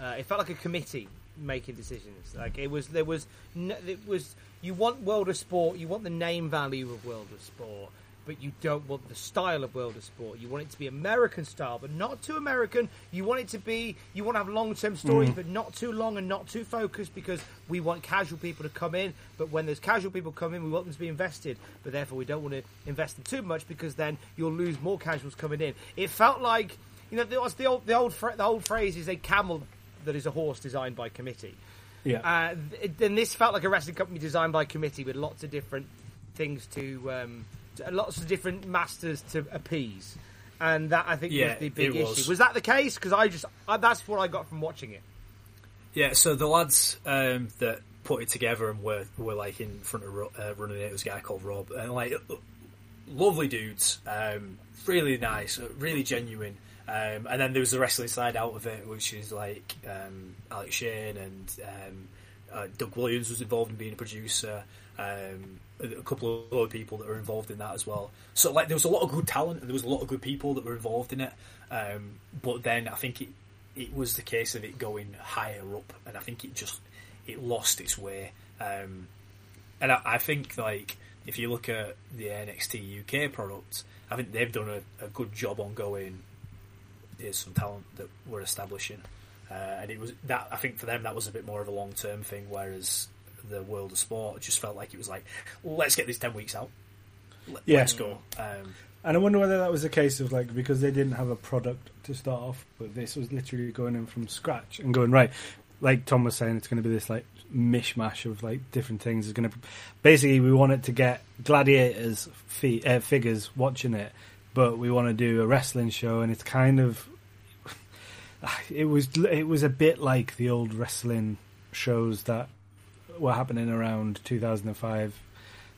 Uh, it felt like a committee making decisions. Like it was, there was, n- it was. You want World of Sport. You want the name value of World of Sport, but you don't want the style of World of Sport. You want it to be American style, but not too American. You want it to be, you want to have long term stories, Mm. but not too long and not too focused because we want casual people to come in. But when there's casual people come in, we want them to be invested, but therefore we don't want to invest them too much because then you'll lose more casuals coming in. It felt like, you know, was the old, the old, the old phrase is a camel that is a horse designed by committee. Yeah. Uh, and this felt like a wrestling company designed by committee with lots of different things to, um, to- lots of different masters to appease. And that I think Yeah, was the big it issue. was. Was that the case? Because I just I, that's what I got from watching it. Yeah, so the lads um, that put it together and were were like in front of uh, running it was a guy called Rob, and like lovely dudes, um, really nice, uh, really genuine. Um, and then there was the wrestling side out of it, which is like um, Alex Shane and um, uh, Doug Williams was involved in being a producer. Um, a couple of other people that were involved in that as well. So like there was a lot of good talent and there was a lot of good people that were involved in it. Um, but then I think it it was the case of it going higher up, and I think it just it lost its way. Um, and I, I think like if you look at the NXT UK product, I think they've done a, a good job on going. Here's some talent that we're establishing, uh, and it was that I think for them that was a bit more of a long term thing, whereas the world of sport just felt like it was like let's get these ten weeks out, Let, Yeah. let's go. Um, And I wonder whether that was a case of like because they didn't have a product to start off, but this was literally going in from scratch and going right. Like Tom was saying, it's going to be this like mishmash of like different things. It's going to basically we want it to get gladiators fi- uh, figures watching it, but we want to do a wrestling show, and it's kind of it was it was a bit like the old wrestling shows that were happening around 2005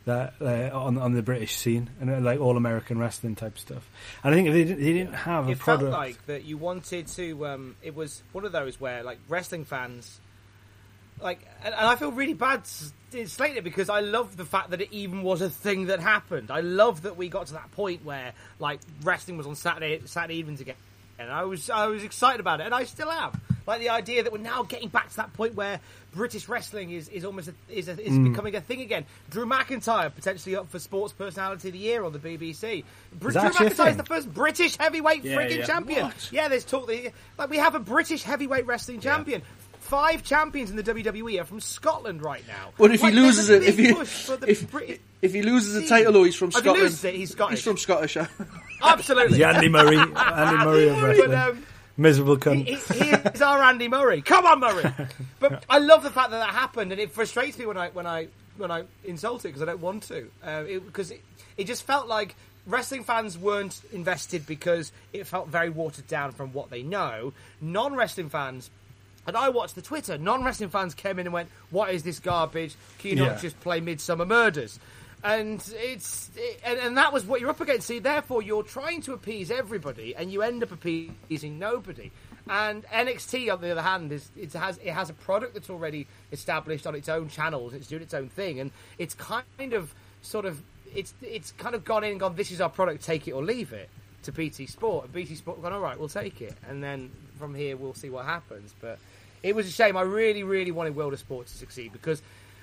that uh, on on the British scene and uh, like all American wrestling type stuff. And I think if they didn't, they didn't have a it felt product. like that you wanted to. Um, it was one of those where like wrestling fans, like, and, and I feel really bad s- slating it because I love the fact that it even was a thing that happened. I love that we got to that point where like wrestling was on Saturday Saturday evenings again, and I was I was excited about it, and I still am. Like the idea that we're now getting back to that point where British wrestling is, is almost a, is a, is Mm. becoming a thing again. Drew McIntyre potentially up for Sports Personality of the Year on the BBC. Br- Drew McIntyre is the first British heavyweight Yeah, freaking yeah. champion. What? Yeah, there's talk. that- Like we have a British heavyweight wrestling champion. Five champions in the WWE are from Scotland right now. But if Like, he loses it, if he push for the if, if he loses the title, though, he's from he Scotland. loses it, he's Scottish. He's from Scottish. absolutely. the Andy Murray, Andy Murray of But, wrestling, um, miserable cunt. he, he is our Andy Murray. Come on, Murray. But I love the fact that that happened, and it frustrates me when I when I when I insult it because I don't want to. Because it, it, just felt like wrestling fans weren't invested because it felt very watered down from what they know. Non wrestling fans. And I watched the Twitter. Non wrestling fans came in and went, "What is this garbage? Can you not just play Midsomer Murders?" And it's it, and, and that was what you're up against. See, therefore, you're trying to appease everybody, and you end up appeasing nobody. And NXT, on the other hand, is it has it has a product that's already established on its own channels. It's doing its own thing, and it's kind of sort of it's it's kind of gone in and gone. This is our product. Take it or leave it. To BT Sport, and BT Sport gone. All right, we'll take it, and then from here we'll see what happens. But it was a shame. I really, really wanted World of Sport to succeed because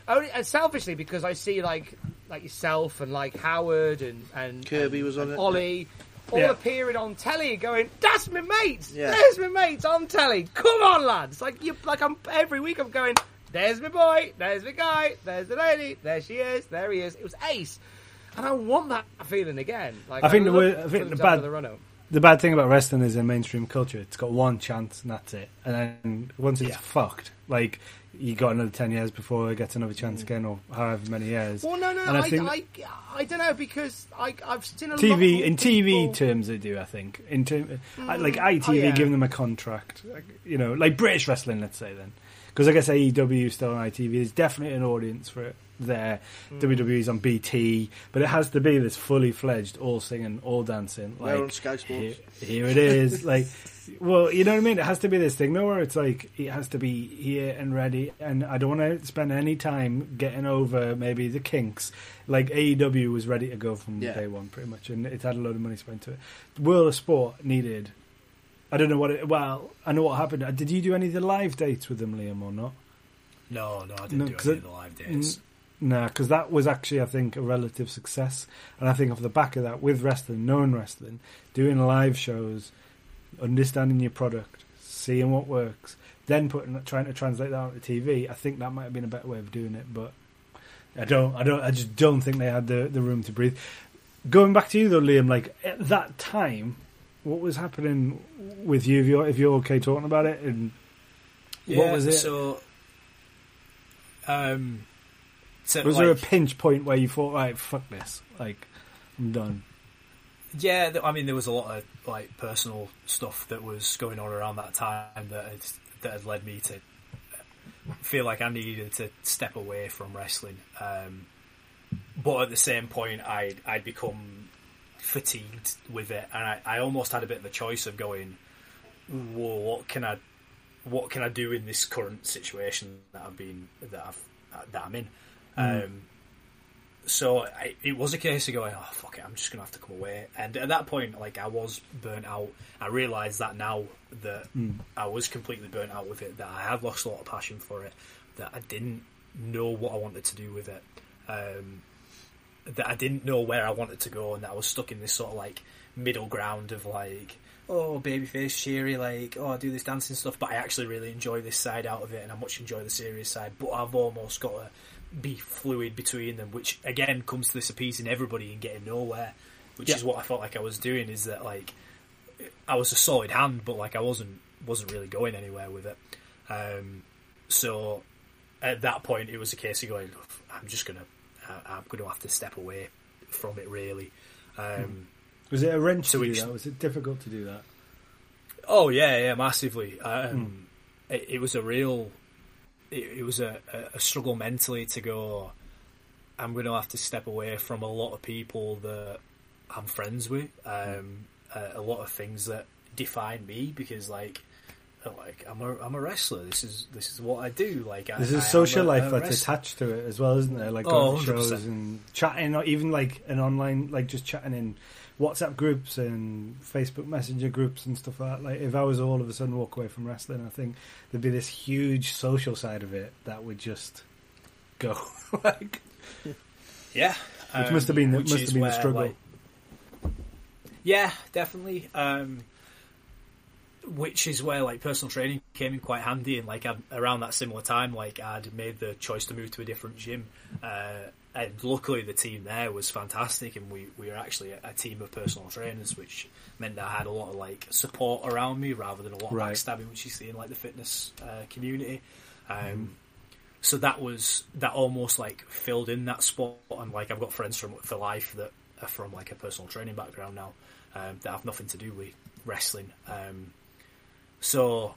only and selfishly because I see like like yourself and like Howard and and Kirby and- was on it. Ollie. All Yeah. appearing on telly, going, "That's my mates. Yeah. There's my mates on telly. Come on, lads! Like you, like I'm every week. I'm going. There's my boy. There's my guy. There's the lady. There she is. There he is. It was ace, and I want that feeling again. Like I think the love way- I for think them the to have bad- another run-up. the bad thing about wrestling is in mainstream culture, it's got one chance and that's it. And then once it's Yeah. fucked, like you got another ten years before it get another chance again, or however many years. Well, no, no, And I, I think I, I, don't know because I, I've seen a lot TV more in TV people- terms, they do. I think in term, uh, I- like mm. ITV, Oh, yeah. giving them a contract, you know, like British wrestling, let's say then, because I guess AEW is still on ITV. There's definitely an audience for it there. Hmm. WWE's on BT, but it has to be this fully fledged, all singing, all dancing. They're Like on Sky Sports. Here, here it is. like, well, you know what I mean. It has to be this thing, though, where it's like it has to be here and ready. And I don't want to spend any time getting over maybe the kinks. Like AEW was ready to go from Yeah. day one, pretty much, and it had a load of money spent to it. World of Sport needed. I don't know what it. Well, I know what happened. Did you do any of the live dates with them, Liam, or not? no, no, I didn't No, do 'cause any it- of the live dates. Nah, because that was actually, I think, a relative success. And I think off the back of that, with wrestling, knowing wrestling, doing live shows, understanding your product, seeing what works, then putting trying to translate that onto TV, I think that might have been a better way of doing it. But I don't, I don't, I just don't think they had the the room to breathe. Going back to you though, Liam, like at that time, what was happening with you? If you're if you're okay talking about it, and what was it? So, um, so was like, there a pinch point where you thought, right, fuck this, like I'm done? Yeah, I mean, there was a lot of like personal stuff that was going on around that time that had, that had led me to feel like I needed to step away from wrestling. Um, but at the same point, I'd I'd become fatigued with it, and I, I almost had a bit of a choice of going, "Whoa, what can I, what can I do in this current situation that I've been that I've that I'm in?" Um, so I, it was a case of going, oh fuck it, I'm just gonna have to come away. And at that point, like I was burnt out. I realised that now that I was completely burnt out with it, that I had lost a lot of passion for it, that I didn't know what I wanted to do with it, um, that I didn't know where I wanted to go, and that I was stuck in this sort of like middle ground of like. Oh, babyface, cheery, like, oh, I do this dancing stuff, but I actually really enjoy this side out of it, and I much enjoy the serious side. But I've almost got to be fluid between them, which again comes to this appeasing everybody and getting nowhere, which Yeah. is what I felt like I was doing. Is that like I was a solid hand, but like I wasn't wasn't really going anywhere with it. Um, so at that point, it was a case of going, I'm just gonna I, I'm gonna have to step away from it really. Um, Was it a wrench So to do that? Was it difficult to do that? Oh yeah, yeah, massively. Um, it, it was a real, it, it was a, a, struggle mentally to go. I'm going to have to step away from a lot of people that I'm friends with. Um, a, a lot of things that define me because like, like I'm a I'm a wrestler. This is this is what I do. Like I, There's I a am social a- life that's wrestler. attached to it as well, isn't there? Like Oh, shows and chatting, or even like an online, like just chatting in WhatsApp groups and Facebook Messenger groups and stuff like that. Like if I was all of a sudden walk away from wrestling, I think there'd be this huge social side of it that would just go. like, Yeah, which must have been the, must have been the struggle. like- yeah, definitely. Um, which is where like personal training came in quite handy, and like i around that similar time, like I'd made the choice to move to a different gym, uh, and luckily the team there was fantastic, and we, we were actually a, a team of personal trainers, which meant that I had a lot of like support around me rather than a lot of Right. backstabbing, which you see in like the fitness uh, community. Um, so that was that almost like filled in that spot and like I've got friends from for life that are from like a personal training background now um, that have nothing to do with wrestling um, so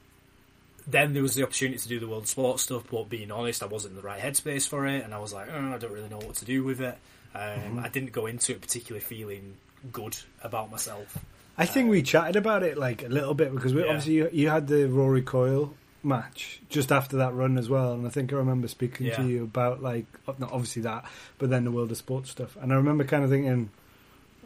then there was the opportunity to do the world of sport stuff but being honest I wasn't in the right headspace for it and I was like oh, I don't really know what to do with it. Um, mm-hmm. I didn't go into it particularly feeling good about myself. I think we um, chatted about it like a little bit because we, Yeah. obviously you, you had the Rory Coyle match just after that run as well, and I think I remember speaking to you about like not obviously that, but then the world of sports stuff, and I remember kind of thinking,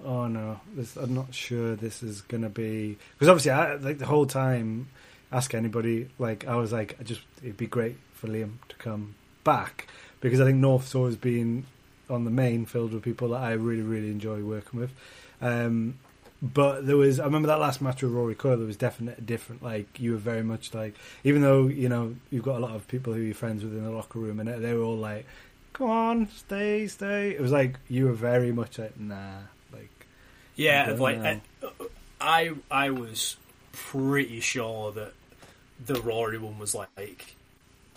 oh no, this, I'm not sure this is gonna be because obviously I like the whole time ask anybody like I was like I just it'd be great for Liam to come back because I think North's always been on the main filled with people that I really really enjoy working with. Um, but there was, I remember that last match with Rory Coyle. There was definitely different. Like you were very much like, even though you know you've got a lot of people who you're friends with in the locker room, and they were all like, "Come on, stay, stay." It was like you were very much like, "Nah." Like, Yeah, like now. I, I was pretty sure that the Rory one was like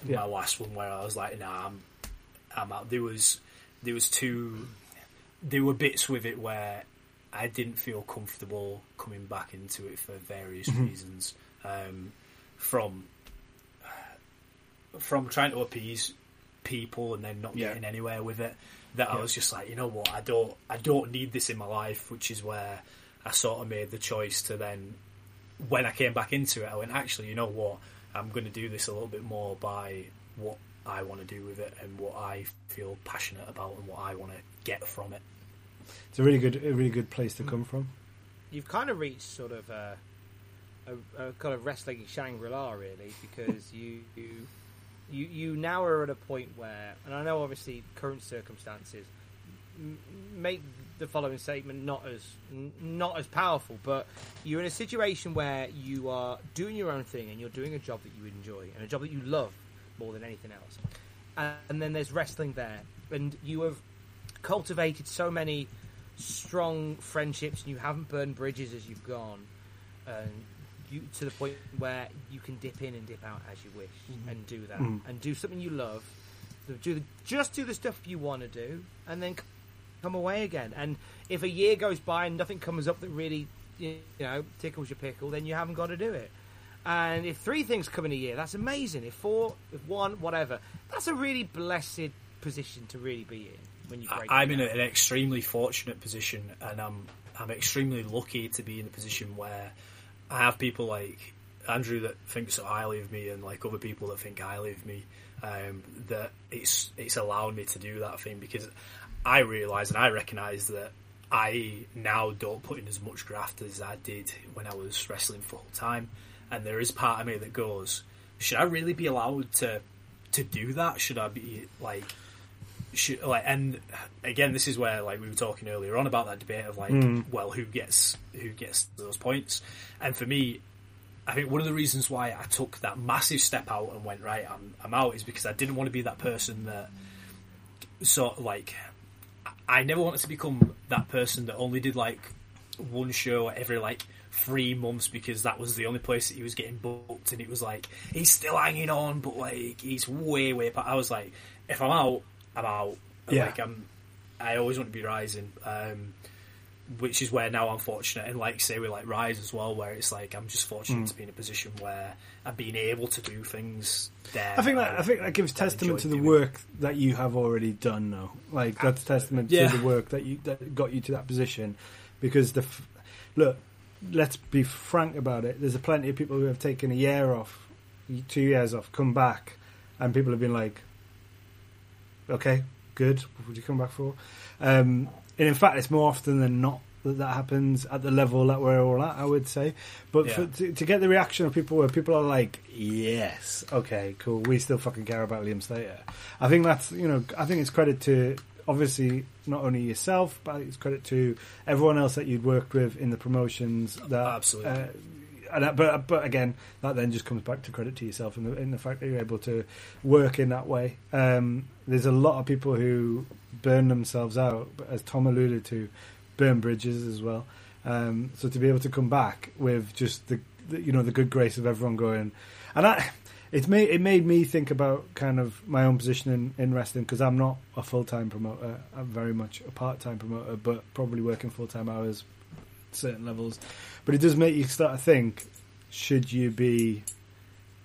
Yeah. my last one where I was like, nah, I'm, I'm out. There was, there was two, there were bits with it where I didn't feel comfortable coming back into it for various Mm-hmm. reasons. Um, from, from trying to appease people and then not Yeah. getting anywhere with it. That I was just like, you know what, I don't, I don't need this in my life, which is where I sort of made the choice to then, when I came back into it, I went, actually, you know what, I'm going to do this a little bit more by what I want to do with it and what I feel passionate about and what I want to get from it. it's a really good, a really good place to come from. You've kind of reached sort of a, a, a kind of wrestling Shangri La, really, because you, you You you now are at a point where, and I know obviously current circumstances make the following statement not as n- not as powerful, but you're in a situation where you are doing your own thing and you're doing a job that you enjoy and a job that you love more than anything else. And, and then there's wrestling there, and you have cultivated so many strong friendships, and you haven't burned bridges as you've gone, and you to the point where you can dip in and dip out as you wish, and do that, Mhm. and do something you love. Do the, just do the stuff you want to do, and then come away again. And if a year goes by and nothing comes up that really, you know, tickles your pickle, then you haven't got to do it. And if three things come in a year, that's amazing. If four, if one, whatever, that's a really blessed position to really be in when you break. I'm in an extremely fortunate position, and I'm I'm extremely lucky to be in a position where I have people like Andrew that think so highly of me, and like other people that think highly of me. Um, that it's it's allowed me to do that thing because I realise and I recognise that I now don't put in as much graft as I did when I was wrestling full time, and there is part of me that goes, should I really be allowed to to do that? Should I be like should, like and again this is where like we were talking earlier on about that debate of like mm. well who gets who gets those points? And for me I think one of the reasons why I took that massive step out and went right I'm, I'm out is because I didn't want to be that person that sort of like I never wanted to become that person that only did like one show every like three months because that was the only place that he was getting booked and it was like he's still hanging on but like he's way way but I was like if I'm out I'm out Yeah. like I'm I always want to be rising um which is where now I'm fortunate and like say we like Rise as well where it's like I'm just fortunate to be in a position where I'm being able to do things there I think that I think that gives testament to the doing. work that you have already done. Though, like that's testament Yeah. to the work that you that got you to that position. Because the f- look, let's be frank about it. There's a plenty of people who have taken a year off, two years off, come back, and people have been like, "Okay, good. What would you come back for?" Um, and in fact, it's more often than not that that happens at the level that we're all at. I would say, but for, to, to get the reaction of people where people are like, "Yes, okay, cool. We still fucking care about Liam Slater." I think that's you know, I think it's credit to obviously not only yourself, but it's credit to everyone else that you'd worked with in the promotions. That Absolutely. uh, and that, but but again, that then just comes back to credit to yourself in the in the fact that you're able to work in that way. Um, there's a lot of people who burn themselves out, but as Tom alluded to, burn bridges as well. Um, so to be able to come back with just the, the you know the good grace of everyone going, and I, it made it made me think about kind of my own position in, in wrestling because I'm not a full time promoter. I'm very much a part time promoter, but probably working full time hours certain levels. But it does make you start to think: should you be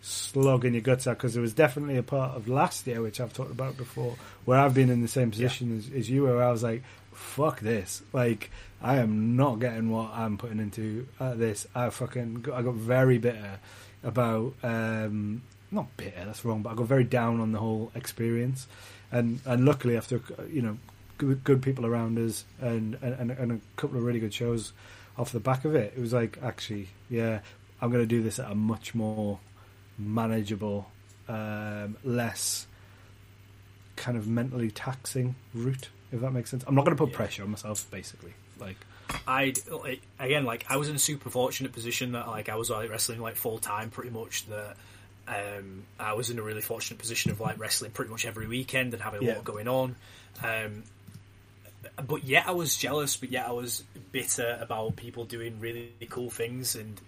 slogging your guts out? Because there was definitely a part of last year, which I've talked about before, where I've been in the same position as, as you, where I was like, "Fuck this!" Like I am not getting what I'm putting into uh, this. I fucking got, I got very bitter about um, not bitter. That's wrong, but I got very down on the whole experience. And and luckily, after you know, good, good people around us and, and and a couple of really good shows off the back of it, it was like actually, yeah, I'm going to do this at a much more manageable, um, less kind of mentally taxing route. If that makes sense, I'm not going to put Yeah. pressure on myself. Basically, like I again like I was in a super fortunate position that like I was like wrestling like full time pretty much that um, I was in a really fortunate position of like wrestling pretty much every weekend and having a Yeah. lot going on. Um, but yet I was jealous, but yet I was bitter about people doing really cool things, and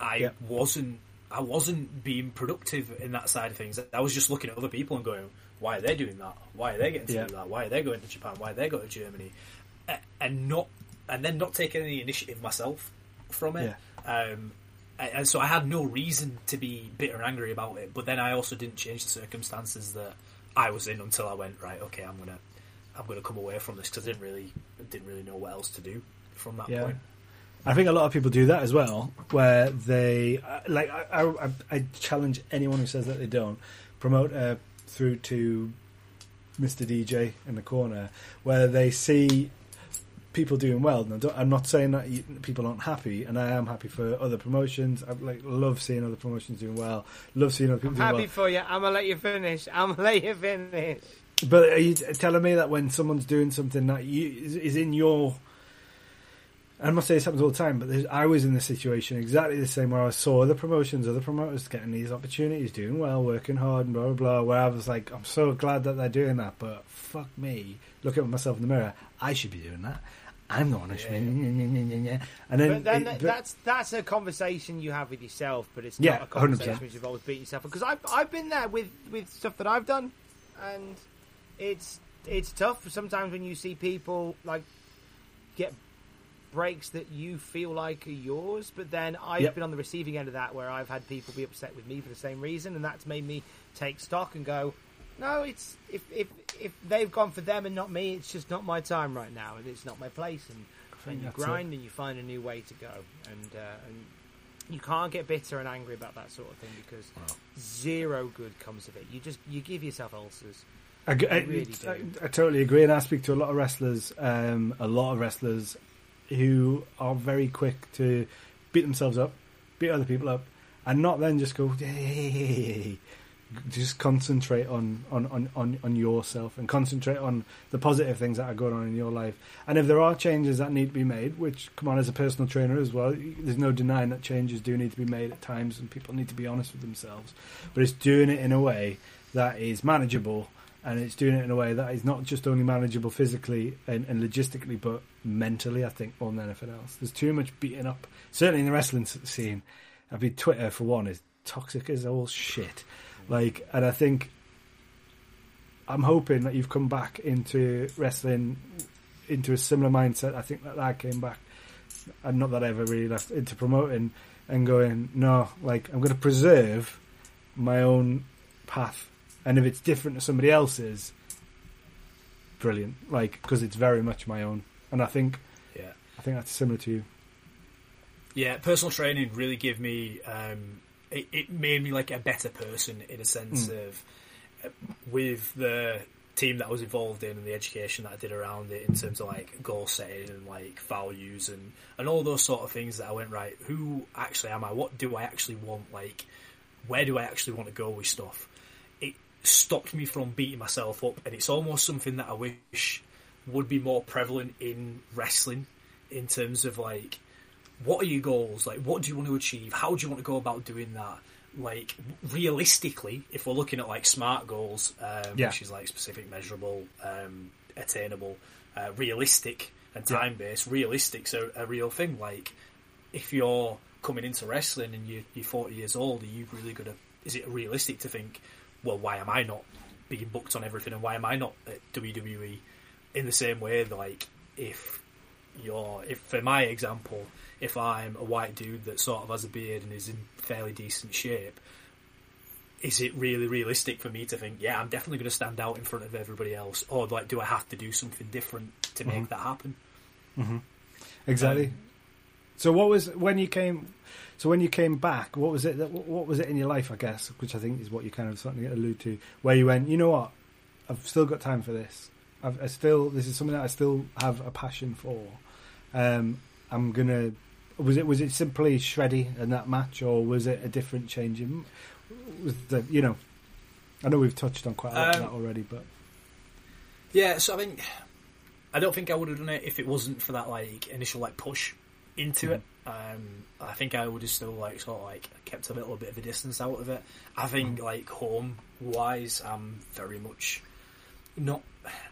I Yeah. wasn't. I wasn't being productive in that side of things. I was just looking at other people and going, "Why are they doing that? Why are they getting to Yeah. do that? Why are they going to Japan? Why are they going to Germany?" And not, and then not taking any initiative myself from it. Um, and and so I had no reason to be bitter and angry about it. But then I also didn't change the circumstances that I was in until I went right. Okay, I'm gonna, I'm gonna come away from this because I didn't really, didn't really know what else to do from that Yeah. point. I think a lot of people do that as well, where they uh, like. I, I, I challenge anyone who says that they don't promote uh, through to Mr. DJ in the corner, where they see people doing well. And I don't, I'm not saying that people aren't happy, and I am happy for other promotions. I like love seeing other promotions doing well. Love seeing other people doing Happy well. for you. I'm gonna let you finish. I'm gonna let you finish. But are you telling me that when someone's doing something that you is, is in your I must say this happens all the time, but I was in the situation exactly the same where I saw other promotions, other promoters getting these opportunities, doing well, working hard, and blah blah blah. Where I was like, I'm so glad that they're doing that, but fuck me, looking at myself in the mirror, I should be doing that. I'm the one who should. be- And then, But then it- that's that's a conversation you have with yourself, but it's Yeah, not a conversation 100%. which involves beating yourself. Because I've I've been there with with stuff that I've done, and it's it's tough sometimes when you see people like get breaks that you feel like are yours, but then I've Yep. been on the receiving end of that where I've had people be upset with me for the same reason, and that's made me take stock and go. No, it's if if if they've gone for them and not me, it's just not my time right now, and it's not my place. And, and you grind and you find a new way to go, and uh, and you can't get bitter and angry about that sort of thing because zero good comes of it. You just you give yourself ulcers. I, I- really I- I totally agree, and I speak to a lot of wrestlers, um, a lot of wrestlers who are very quick to beat themselves up, beat other people up, and not then just go, hey, just concentrate on, on, on, on, on yourself and concentrate on the positive things that are going on in your life. And if there are changes that need to be made, which, come on, as a personal trainer as well, there's no denying that changes do need to be made at times and people need to be honest with themselves. But it's doing it in a way that is manageable and it's doing it in a way that is not just only manageable physically and, and logistically, but mentally. I think more than anything else, there's too much beating up. Certainly in the wrestling scene, I mean, Twitter for one is toxic as all shit. Like, and I think I'm hoping that you've come back into wrestling into a similar mindset. I think that I came back, and not that I ever really left into promoting and going, no, like I'm going to preserve my own path, and if it's different to somebody else's, brilliant. Like because it's very much my own, and I think Yeah. I think that's similar to you. Yeah, personal training really gave me. Um, it, it made me like a better person in a sense Mm. of uh, with the team that I was involved in and the education that I did around it in terms of like goal setting and like values and and all those sort of things that I went right. Who actually am I? What do I actually want? Like, where do I actually want to go with stuff? It stopped me from beating myself up, and it's almost something that I wish would be more prevalent in wrestling in terms of like what are your goals? Like, what do you want to achieve? How do you want to go about doing that? Like, realistically, if we're looking at like smart goals, um, Yeah. which is like specific, measurable, um, attainable, uh, realistic, and time based, realistic's a, a real thing. Like, if you're coming into wrestling and you, you're 40 years old, are you really gonna? Is it realistic to think, well, why am I not being booked on everything, and why am I not at WWE? In the same way, like if you're, if for my example, if I'm a white dude that sort of has a beard and is in fairly decent shape, is it really realistic for me to think, yeah, I'm definitely going to stand out in front of everybody else, or like, do I have to do something different to make Mm-hmm. that happen? Exactly. Um, so what was when you came? So when you came back, what was it? That, what was it in your life? I guess, which I think is what you kind of starting to allude to, where you went. You know what? I've still got time for this. I've I still. This is something that I still have a passion for. Um, I'm gonna. Was it was it simply Shreddy in that match, or was it a different change in? Was the you know? I know we've touched on quite a lot of Um, that already, but Yeah, so I think I don't think I would have done it if it wasn't for that like initial like push into it. Um, I think I would have still like sort of like kept a little bit of a distance out of it. I think like home wise, I'm very much not.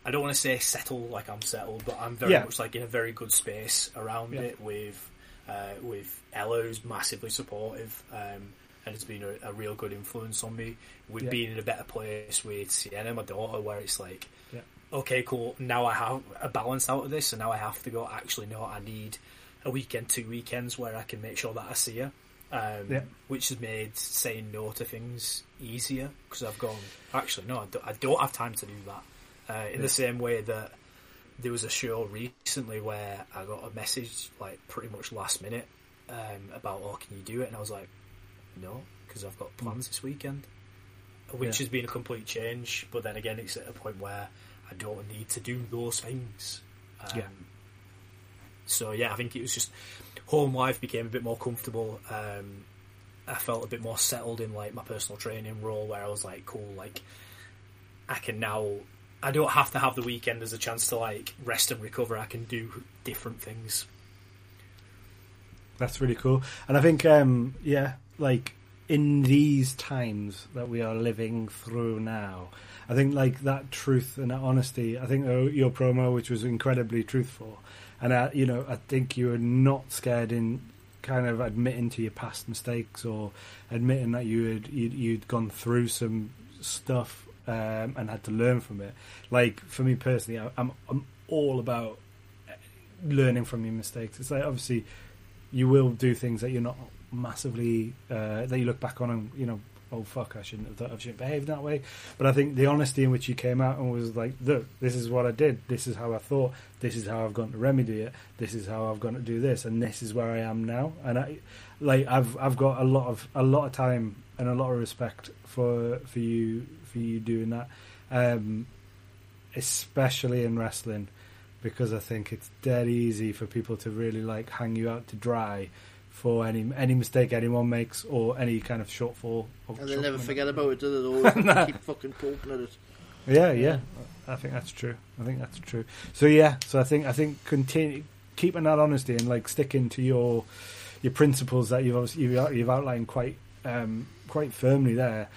I don't want to say settle like I'm settled, but I'm very Yeah. much like in a very good space around Yeah. it with uh, with Ella, who's massively supportive. Um, and it's been a, a real good influence on me. With Yeah. being in a better place with Sienna, my daughter, where it's like, Yeah. okay, cool. Now I have a balance out of this, and now I have to go. Actually, no, I need a weekend, two weekends where I can make sure that I see her. Um, Yeah. Which has made saying no to things easier because I've gone. Actually, no, I don't, I don't have time to do that. Uh, in the same way that there was a show recently where I got a message like pretty much last minute um, about, oh, can you do it? And I was like, no, because I've got plans this weekend, which Yeah. has been a complete change. But then again, it's at a point where I don't need to do those things. Um, Yeah. so yeah, I think it was just home life became a bit more comfortable. Um, I felt a bit more settled in like my personal training role, where I was like, cool, like I can now. I don't have to have the weekend as a chance to like rest and recover. I can do different things. That's really cool. And I think, um, yeah, like in these times that we are living through now, I think like that truth and that honesty. I think uh, your promo, which was incredibly truthful, and uh, you know, I think you were not scared in kind of admitting to your past mistakes or admitting that you had you'd, you'd gone through some stuff um, and had to learn from it. Like for me personally, I, I'm I'm all about learning from your mistakes. It's like obviously you will do things that you're not massively uh, that you look back on and you know oh fuck I shouldn't have thought I shouldn't behave that way. But I think the honesty in which you came out and was like look this is what I did. This is how I thought. This is how I've gone to remedy it. This is how I've gone to do this. And this is where I am now. And I like I've I've got a lot of a lot of time and a lot of respect for for you for you doing that um, especially in wrestling because I think it's dead easy for people to really like hang you out to dry for any any mistake anyone makes or any kind of shortfall. Or And they'll never forget about it, do they? They'll always keep fucking poking at it. Yeah, yeah, I think that's true. I think that's true. So yeah, so I think I think continue keeping that honesty and like sticking to your your principles that you've obviously you've, you've outlined quite um, quite firmly there.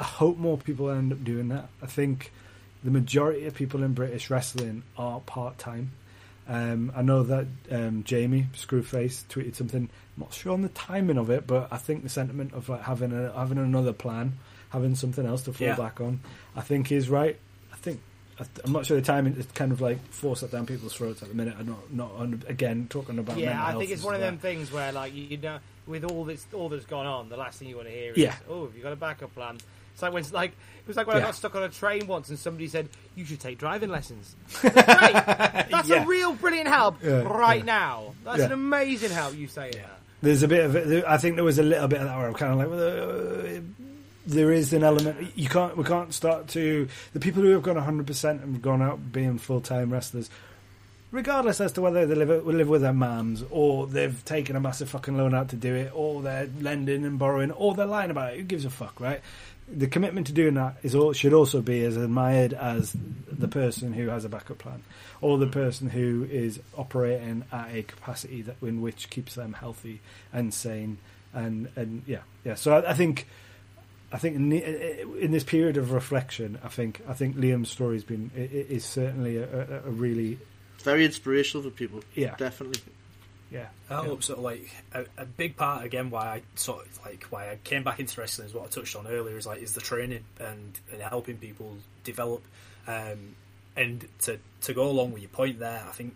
I hope more people end up doing that. I think the majority of people in British wrestling are part time. Um, I know that um, Jamie Screwface tweeted something. I'm not sure on the timing of it, but I think the sentiment of like having a, having another plan, having something else to fall Yeah. back on, I think is right. I think I- I'm not sure the timing is kind of like forced that down people's throats at the minute. I'm not not on, again talking about Yeah, I think it's one of them things where, like, you, you know, with all this, all that's gone on, the last thing you want to hear is, Yeah. "Oh, have you got a backup plan?" It's like when, it's like, it was like when I got stuck on a train once, and somebody said, "You should take driving lessons." Great, that's Yeah. a real brilliant help Yeah, right yeah. now. That's Yeah. an amazing help. You say Yeah. that. There's a bit of it. I think there was a little bit of that where I'm kind of like, well, uh, there is an element. You can't. We can't start to the people who have gone 100 percent and gone out being full time wrestlers, regardless as to whether they live live with their mums or they've taken a massive fucking loan out to do it, or they're lending and borrowing, or they're lying about it. Who gives a fuck, right? The commitment to doing that is all, should also be as admired as the person who has a backup plan, or the person who is operating at a capacity that in which keeps them healthy and sane, and and yeah, yeah. So I, I think, I think in, the, in this period of reflection, I think I think Liam's story has been is certainly a, a, a really It's very inspirational for people. yeah Definitely. Yeah. I hope so. Like a, a big part again, why I sort of like why I came back into wrestling is what I touched on earlier. Is like is the training and, and helping people develop, um, and to to go along with your point there. I think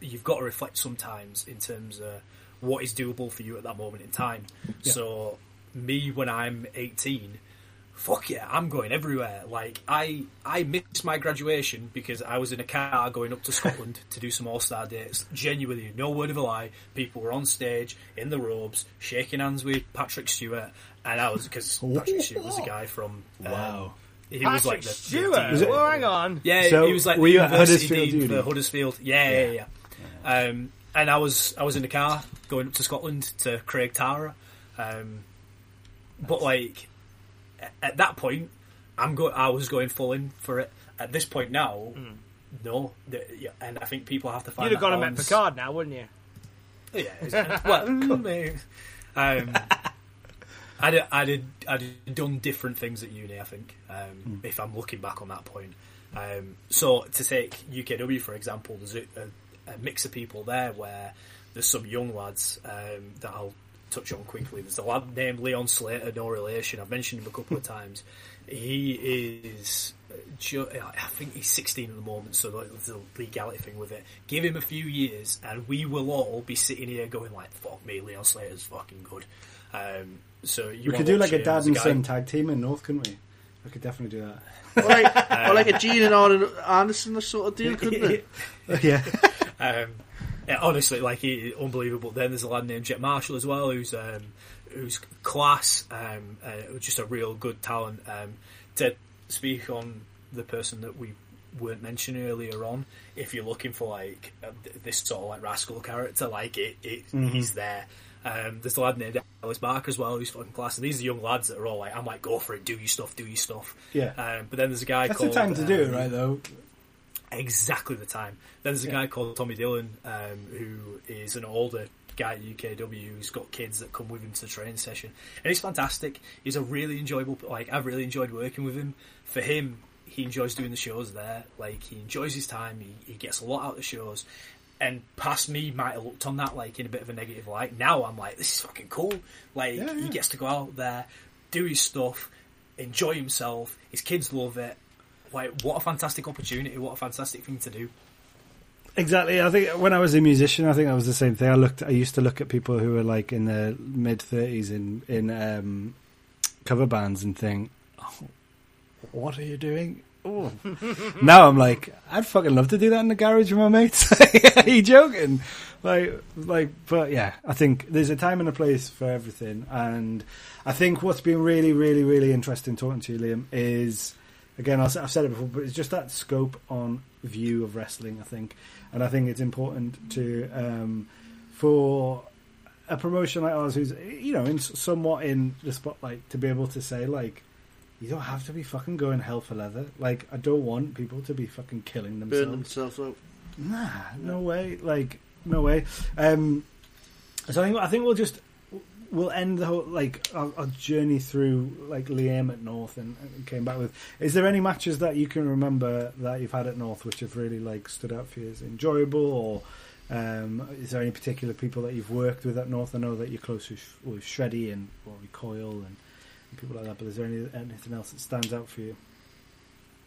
you've got to reflect sometimes in terms of what is doable for you at that moment in time. Yeah. So me when I'm 18 fuck yeah, I'm going everywhere. Like I, I missed my graduation because I was in a car going up to Scotland to do some All Star dates. Genuinely, no word of a lie. People were on stage in the robes, shaking hands with Patrick Stewart, and I was because Patrick Stewart was a guy from um, Wow. He Patrick was like the, the Stewart. dean- well, hang on. yeah, So, he was like were the you at university Huddersfield dean for Huddersfield. Yeah, yeah, yeah. Um, and I was I was in the car going up to Scotland to Craig Tara, um, but like a- at that point, I'm go- I was going full in for it. At this point now, no, The- yeah, and I think people have to find. You'd have gone and met. Picard now, wouldn't you? Yeah, well, um, I'd, I'd, I'd done different things at uni, I think, um, if I'm looking back on that point. Um, so, to take UKW, for example, there's a, a, a mix of people there where there's some young lads um, that I'll touch on quickly. There's a lad named Leon Slater, no relation. I've mentioned him a couple of times. He is, uh, ju- I think he's 16 at the moment, so there's a legality thing with it. Give him a few years, and we will all be sitting here going like, "Fuck me, Leon Slater's fucking good." Um, so you We could do like a dad and son tag team in North, couldn't we? We could definitely do that. Or like, or like a Gene and Arn Anderson sort of deal, couldn't it? yeah. Um, yeah, honestly, like he, unbelievable. Then there's a lad named Jet Marshall as well, who's um, who's class, um, uh, just a real good talent. Um, to speak on the person that we weren't mentioned earlier on. If you're looking for like uh, this sort of like rascal character, like it, it he's there. Um, there's a lad named Ellis Barker as well, who's fucking class. And these are young lads that are all like, I'm like, go for it, do your stuff, do your stuff. Yeah. Um, but then there's a guy That's the time to do it, um, right? Though. Exactly the time. Then there's a Yeah. guy called Tommy Dillon, um, who is an older guy at UKW who's got kids that come with him to the training session, and he's fantastic. He's a really enjoyable. Like I've really enjoyed working with him. For him, he enjoys doing the shows there. Like he enjoys his time. He, he gets a lot out of the shows. And past me might have looked on that like in a bit of a negative light. Now I'm like, this is fucking cool. Like Yeah, he gets to go out there, do his stuff, enjoy himself. His kids love it. Like what a fantastic opportunity! What a fantastic thing to do. Exactly. I think when I was a musician, I think that was the same thing. I looked. I used to look at people who were like in their mid thirties in in um, cover bands and think, oh, "What are you doing?" Oh. now I'm like, I'd fucking love to do that in the garage with my mates. are you joking? Like, like, but yeah, I think there's a time and a place for everything, and I think what's been really, really, really interesting talking to you, Liam, is again, I've said it before, but it's just that scope on view of wrestling. I think, and I think it's important to um, for a promotion like ours, who's you know in somewhat in the spotlight, to be able to say like. You don't have to be fucking going hell for leather. Like, I don't want people to be fucking killing Burn themselves. themselves out. Nah, no way. Like, no way. Um, so I think I think we'll just we'll end the whole like our, our journey through like Liam at North and, and came back with. Is there any matches that you can remember that you've had at North which have really like stood out for you as enjoyable, or um, is there any particular people that you've worked with at North? I know that you're close with, with Shreddy and Rory Coyle and, and people like that. But is there any, anything else that stands out for you?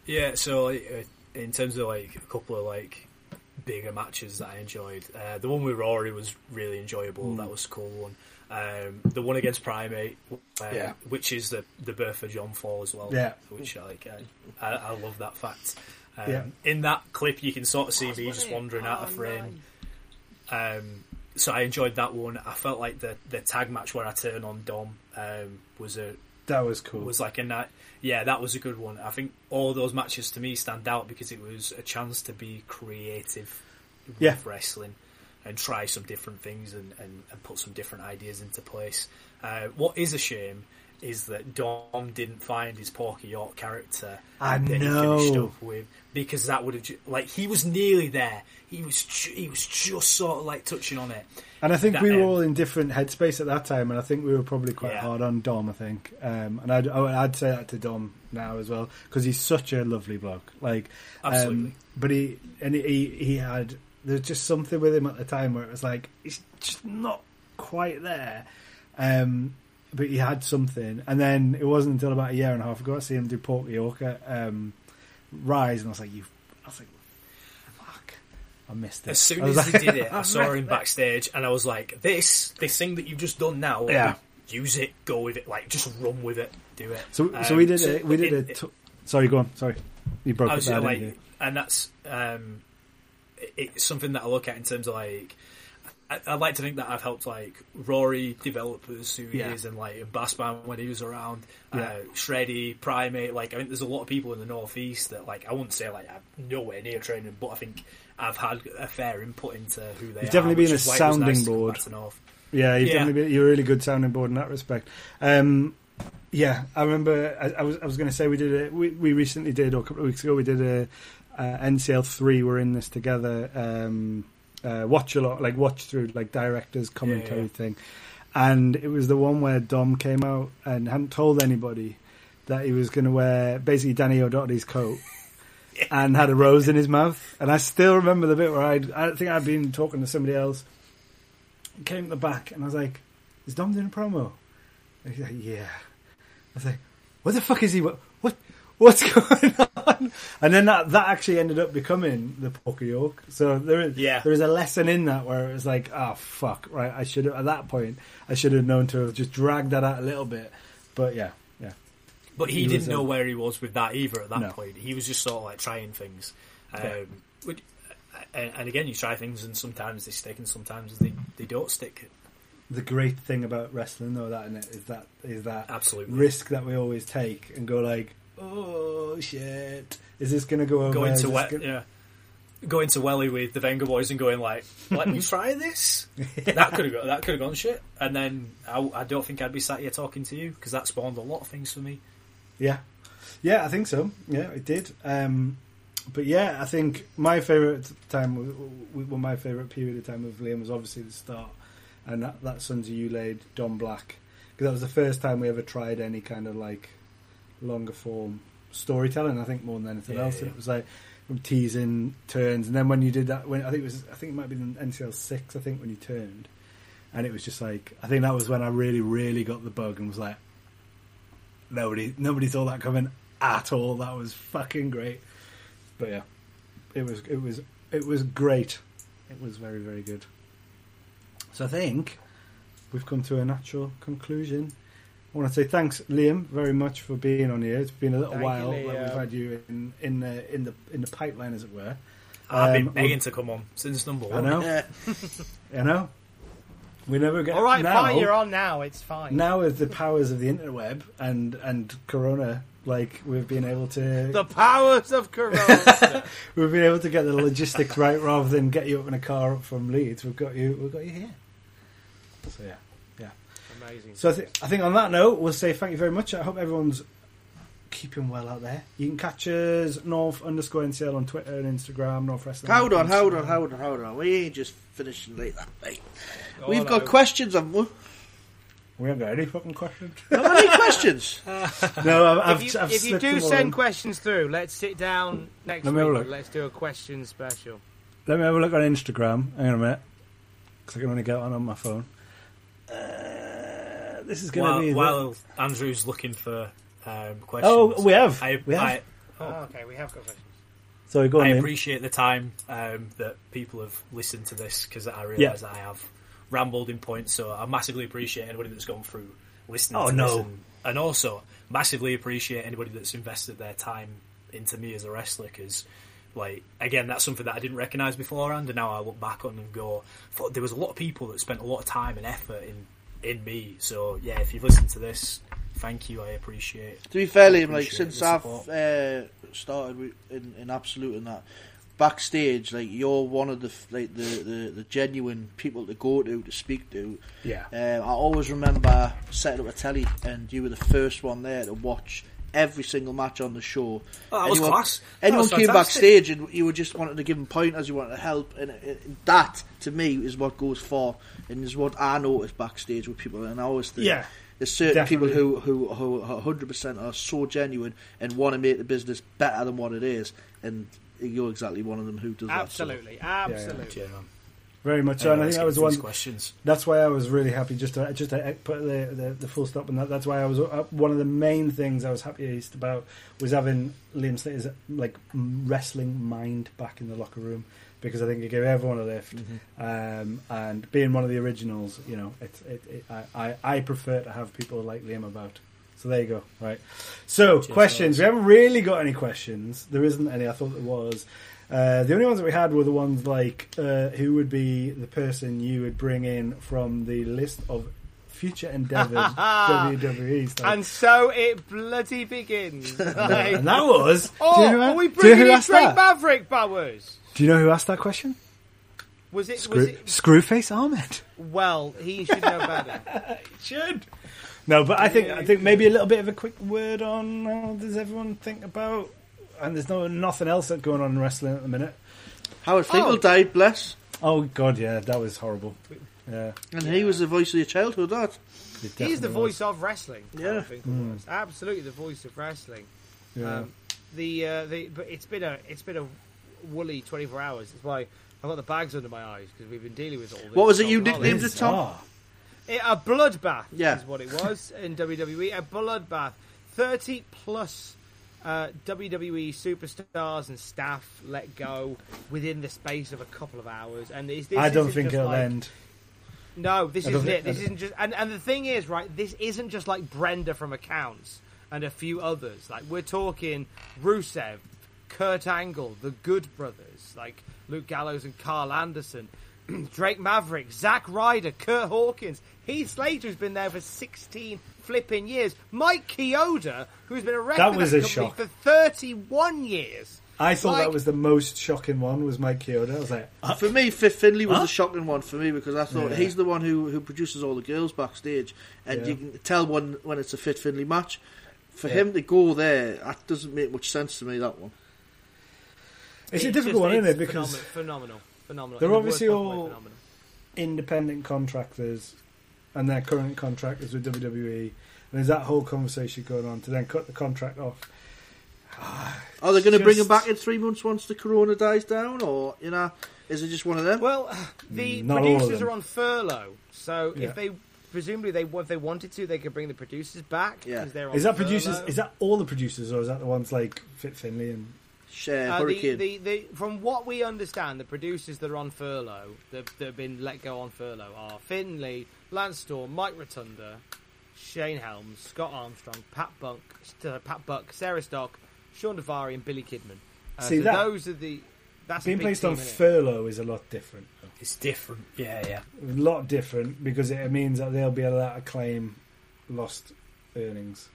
Yeah, so like, uh, in terms of like a couple of like bigger matches that I enjoyed, uh, the one with Rory was really enjoyable. Mm. That was a cool one. Um, the one against Primate, uh, Yeah. which is the the birth of John Fall as well. Yeah. which I like. I, I, I love that fact. Um, Yeah. In that clip, you can sort of see me just wandering out of frame. Um, so I enjoyed that one. I felt like the the tag match where I turn on Dom um, was a That was cool. was like a night. Yeah, that was a good one. I think all those matches to me stand out because it was a chance to be creative with Yeah. wrestling and try some different things and, and, and put some different ideas into place. Uh, what is a shame is that Dom didn't find his Porky York character I that he know. finished up with because that would have ju- like he was nearly there. He was ju- he was just sort of like touching on it. And I think that we were end. all in different headspace at that time, and I think we were probably quite Yeah. hard on Dom. I think, um, and I'd, I'd say that to Dom now as well because he's such a lovely bloke. Like, um, Absolutely. but he and he he had there's just something with him at the time where it was like he's just not quite there. Um, but he had something, and then it wasn't until about a year and a half ago I see him do Porky York um, Rise, and I was like, "You," I was like, "Fuck." I missed it. As soon as he like- did it, I saw him backstage, and I was like, "This, this thing that you've just done now, Yeah. use it, go with it, like just run with it, do it." So, so Um, we did so a, we did it- sorry, go on. Sorry, you broke it like, and that's um, it- it's something that I look at in terms of like. I, I like to think that I've helped like Rory develop as who he Yeah. is, and like Bassman when he was around, Yeah. uh, Shreddy, Primate. Like I think there's a lot of people in the northeast that like I wouldn't say like I'm nowhere near training, but I think I've had a fair input into who they You've are. definitely been a is why it was sounding nice board. Yeah, you've Yeah. definitely been, you're a really good sounding board in that respect. Um, yeah, I remember. I, I was I was going to say we did a we, we recently did or a couple of weeks ago we did a uh, NCL three. We're in this together. Um, uh, watch a lot like watch through like directors commentary yeah. thing, and it was the one where Dom came out and hadn't told anybody that he was going to wear basically Danny O'Doherty's coat. And had a rose in his mouth, and I still remember the bit where I'd, I think I'd been talking to somebody else, came to the back and I was like, "Is Dom doing a promo?" And he's like, "Yeah." I was like, "What the fuck is he? What? What what's going on?" And then that that actually ended up becoming the Poker yoke. So there is Yeah. there is a lesson in that where it was like, "Oh fuck!" Right? I should have at that point I should have known to have just dragged that out a little bit. But yeah, yeah, But he, He didn't know um, where he was with that either at that No. point. He was just sort of like trying things. Um, Yeah. which- and, and again, you try things and sometimes they stick and sometimes they, they don't stick. the great thing about wrestling though that in it is that is that Absolutely. risk that we always take and go like, oh, shit, is this going to go over? going to this we- gonna- yeah, going to Welly with the Vengaboys and going like, "Let me try this." That could have that could have gone shit, and then I, I don't think I'd be sat here talking to you because that spawned a lot of things for me. Yeah, yeah, I think so. Yeah, it did. Um, but yeah, I think my favorite time, well, my favorite period of time with Liam was obviously the start, and that, that Sons of You laid Don Black because that was the first time we ever tried any kind of like longer form storytelling. I think more than anything Yeah, else, yeah. it was like teasing turns, and then when you did that, when I think it was, I think it might be in NCL six, I think when you turned, and it was just like I think that was when I really, really got the bug and was like, nobody, nobody saw that coming at all. That was fucking great. But yeah, it was, it was, it was great. It was very, very good. So I think we've come to a natural conclusion. I want to say thanks, Liam, very much for being on here. It's been a little Thank you, while that we've had you in in the in the in the pipeline, as it were. I've been Um, begging to come on since number I one. know, Yeah. I know. We never get All right, now, fine. You're on now. It's fine. Now with the powers of the interweb and and Corona, like we've been able to The powers of Corona. we've been able to get the logistics right rather than get you up in a car up from Leeds. We've got you. We've got you here. So yeah, yeah. Amazing. So I think I think on that note, we'll say thank you very much. I hope everyone's keeping well out there. You can catch us North underscore NCL on Twitter and Instagram. North Wrestling. Hold on, hold on, hold on, hold on. We ain't just finishing late that, mate. Oh, We've got questions, haven't we? We haven't got any fucking questions. Have any questions? no, I've, I've, If you, I've if you do them send in. questions through, let's sit down next Let week. me have a and look. Let's do a question special. Let me have a look on Instagram. Hang on a minute. Because I can only get one on my phone. Uh, this is going to While, the- Andrew's looking for um, questions, oh, we have. I, we have. I, Oh, okay, we have got questions. Sorry, go on. I Liam. appreciate the time um, that people have listened to this because I realise that I have rambled in points. So I massively appreciate anybody that's gone through listening Oh, to no. this, and, and also massively appreciate anybody that's invested their time into me as a wrestler because. Like again, that's something that I didn't recognise beforehand, and now I look back on and go, there was a lot of people that spent a lot of time and effort in in me. So yeah, if you've listened to this, thank you. I appreciate. To be fair, Liam, like since I've uh, started with, in, in Absolute and that backstage, like you're one of the like the, the, the genuine people to go to to speak to. Yeah. Um, I always remember setting up a telly, and you were the first one there to watch every single match on the show. Oh, that was anyone, class. That Anyone was came fantastic. backstage, and you were just wanted to give them pointers, you wanted to help, and, and that to me is what goes for, and is what I notice backstage with people. And I always think Yeah. there's certain Definitely. people who who who are 100% are so genuine and want to make the business better than what it is, and you're exactly one of them who does Absolutely, absolutely. Yeah, man. Very much so. And I think that was one. questions. That's why I was really happy just to just to put the, the, the full stop on that. That's why I was uh, one of the main things I was happiest about was having Liam Slater's like wrestling mind back in the locker room because I think it gave everyone a lift. Um, and being one of the originals, you know, it, it, it, I, I prefer to have people like Liam about. So there you go. Right. So Cheers, questions. fellas. We haven't really got any questions. There isn't any. I thought there was. Uh, the only ones that we had were the ones like uh, who would be the person you would bring in from the list of future endeavors WWE stuff. And so it bloody begins. Like, and that was. oh, do you know, are we do you know bringing who in asked Drake that? Maverick Bowers? Do you know who asked that question? Was it? Screw, Was it? Screwface Ahmed. Well, he should know better. He should. No, but I think I think maybe a little bit of a quick word on how does everyone think about and there's no nothing else that's going on in wrestling at the minute. Howard Finkel Oh. died, bless, Oh god, yeah, that was horrible. Yeah, and he was the voice of your childhood. That He's definitely the was. voice of wrestling. Yeah. I think it was. absolutely the voice of wrestling. Yeah. Um, the uh, the but it's been a it's been a woolly twenty four hours. That's why I've got the bags under my eyes because we've been dealing with all this. What was it you on nicknamed it, Tom? It, a bloodbath Yeah. is what it was in WWE. A bloodbath. 30 plus uh, WWE superstars and staff let go within the space of a couple of hours. And this, this I don't think it'll like- end. No, this isn't think- it. This isn't just. And, and the thing is, right, this isn't just like Brenda from Accounts and a few others. Like, we're talking Rusev, Kurt Angle, the Good Brothers, like Luke Gallows and Karl Anderson, Drake Maverick, Zack Ryder, Kurt Hawkins. Heath Slater, who's been there for 16 flipping years. Mike Chioda, who's been a wrestler That was at a shock. for 31 years. I thought Like- that was the most shocking one. Was Mike Chioda? I was like, uh, For me, Fit Finlay was Huh? the shocking one for me because I thought Yeah. he's the one who, who produces all the girls backstage, and Yeah. you can tell when when it's a Fit Finlay match. For Yeah. him to go there, that doesn't make much sense to me. That one. it's a difficult just- one, isn't it? Because phenomenal, phenomenal, phenomenal. They're In the obviously worst all- phenomenal. independent contractors and their current contract is with WWE, and there's that whole conversation going on to then cut the contract off. Are they going to bring him back in three months once the corona dies down, or you know, is it just one of them? Well, the Mm, Not producers them. are on furlough, so Yeah. if they presumably they if they wanted to, they could bring the producers back. Yeah. 'cause they're on Is that producers? Is that all the producers, or is that the ones like Fit Finlay and? Share Uh, the, the, the, from what we understand, the producers that are on furlough, that, that have been let go on furlough, are Finlay, Lance Storm, Mike Rotunda, Shane Helms, Scott Armstrong, Pat Buck, uh, Pat Buck, Sarah Stock, Shawn Daivari, and Billy Kidman. Uh, See, so that- those are the that's Being placed team, on furlough is a lot different. It's different. Yeah, yeah. A lot different because it means that they'll be able to claim lost earnings.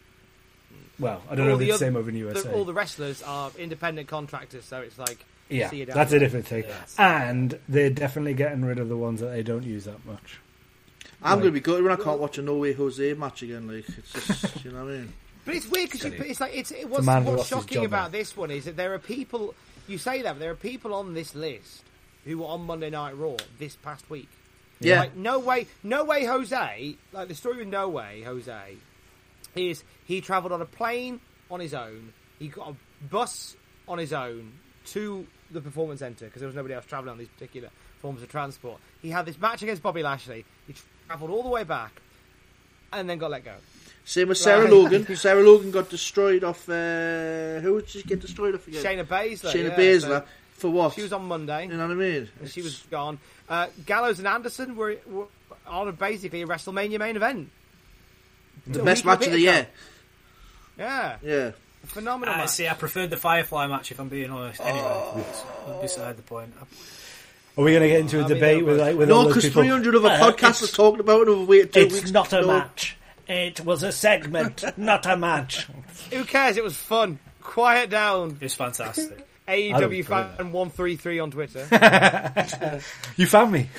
Well, I don't All know if the it's the oth- same over in The- USA. all the wrestlers are independent contractors, so it's like yeah, see it that's a different thing. Yes. And they're definitely getting rid of the ones that they don't use that much. I'm like- going to be good when I can't watch a No Way Jose match again. Like it's just, you know what I mean? But it's weird because Steady. it's like it's it, what's, what's shocking job about there. this one is that there are people. You say that, but there are people on this list who were on Monday Night Raw this past week. Yeah. Like no way, no way, Jose. Like the story with No Way Jose is he travelled on a plane on his own. He got a bus on his own to the performance centre because there was nobody else travelling on these particular forms of transport. He had this match against Bobby Lashley. He travelled all the way back and then got let go. Same with Sarah Right. Logan. Sarah Logan got destroyed off. Uh, who would she get destroyed off again? Shayna Baszler. Shayna yeah, Baszler. so for what? she was on Monday. You know what I mean? and she was gone. Uh, Gallows and Anderson were, were on a, basically a WrestleMania main event. the A best week and a match of the ago. year. Yeah, Yeah. a phenomenal I match. see. I preferred the Firefly match. If I'm being honest. Anyway, Oh. beside the point. Are we going to get into a debate with was- like with all No, those because people? 300 other Uh, podcasts have talked about it over waited two weeks. It's not a No. Match. It was a segment, not a match. Who cares? It was fun. Quiet down. It's fantastic. AEW don't fan one three three on Twitter. You found me.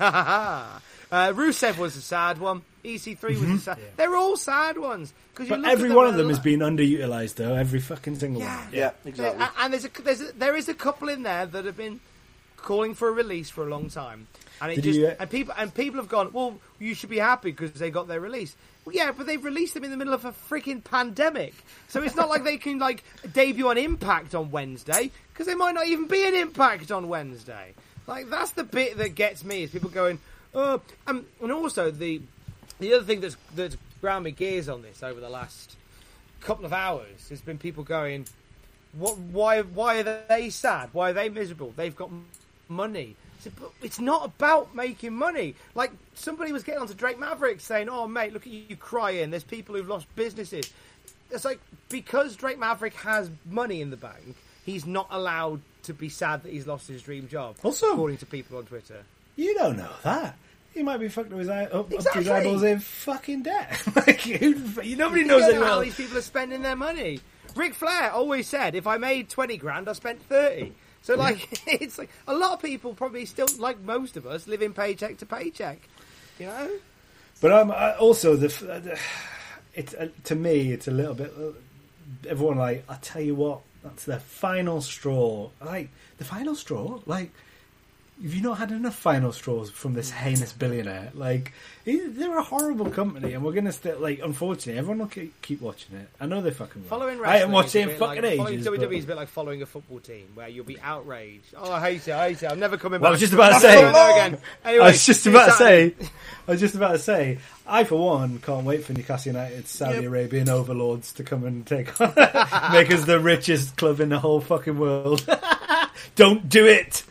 uh, Rusev was a sad one. EC3 was a sad. They're all sad ones because Mm-hmm. But every one of them has been underutilized, though. Every fucking single Yeah. one. Yeah, exactly. And there's a, there's a, there is a couple in there that have been calling for a release for a long time, and it Did just you, uh, and people and people have gone, well, you should be happy because they got their release. Well, yeah, but they've released them in the middle of a freaking pandemic, so it's not like they can like debut on Impact on Wednesday because they might not even be an Impact on Wednesday. Like that's the bit that gets me is people going, oh, um, and also the the other thing that's that's ground me gears on this over the last couple of hours has been people going, what? Why? Why are they sad? Why are they miserable? They've got money. Said, but it's not about making money. Like somebody was getting onto Drake Maverick saying, "Oh, mate, look at you, you crying. There's people who've lost businesses." It's like because Drake Maverick has money in the bank, he's not allowed to be sad that he's lost his dream job. Also- according to people on Twitter. You don't know that. He might be fucked up his eye, up, up to his Exactly. eyeballs in fucking debt. like, you, nobody You knows know how well. these people are spending their money. Ric Flair always said, "If I made twenty grand, I spent 30. So, like, it's like a lot of people probably still, like most of us, living paycheck to paycheck. You know, But um, I, also the, uh, the it's uh, to me it's a little bit. Uh, everyone like I tell you what, that's the final straw. Like the final straw, like. Have you not had enough final straws from this heinous billionaire? Like, they're a horrible company, and we're gonna still like. Unfortunately, everyone will keep, keep watching it. I know they fucking will. following I wrestling. haven't watched is a it in fucking like, Following ages. WWE but- is a bit like following a football team, where you'll be outraged. Oh, I hate it. I hate it. I'm never coming Well, I back. was just about to say- never going there again. Anyway, I was just about to say. I was just about to say. I, for one, can't wait for Newcastle United's Saudi Yep. Arabian overlords to come and take on, make us the richest club in the whole fucking world. Don't do it.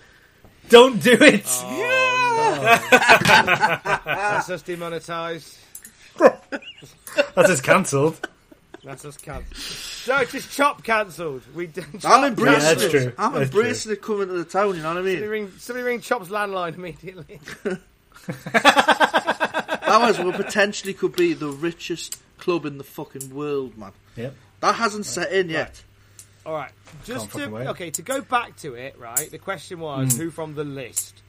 Don't do it. Oh, that's us demonetised. That's just cancelled. That's us cancelled. No, just chop cancelled. We did. I'm Chop embracing Yeah, that's it. true. I'm That's embracing it coming to the town. You know what I Somebody mean? ring, somebody ring Chop's landline immediately. Ours will potentially could be the richest club in the fucking world, man. Yep. That hasn't set in yet. All right, just Can't to wait. okay to go back to it. Right, the question was Mm. who from the list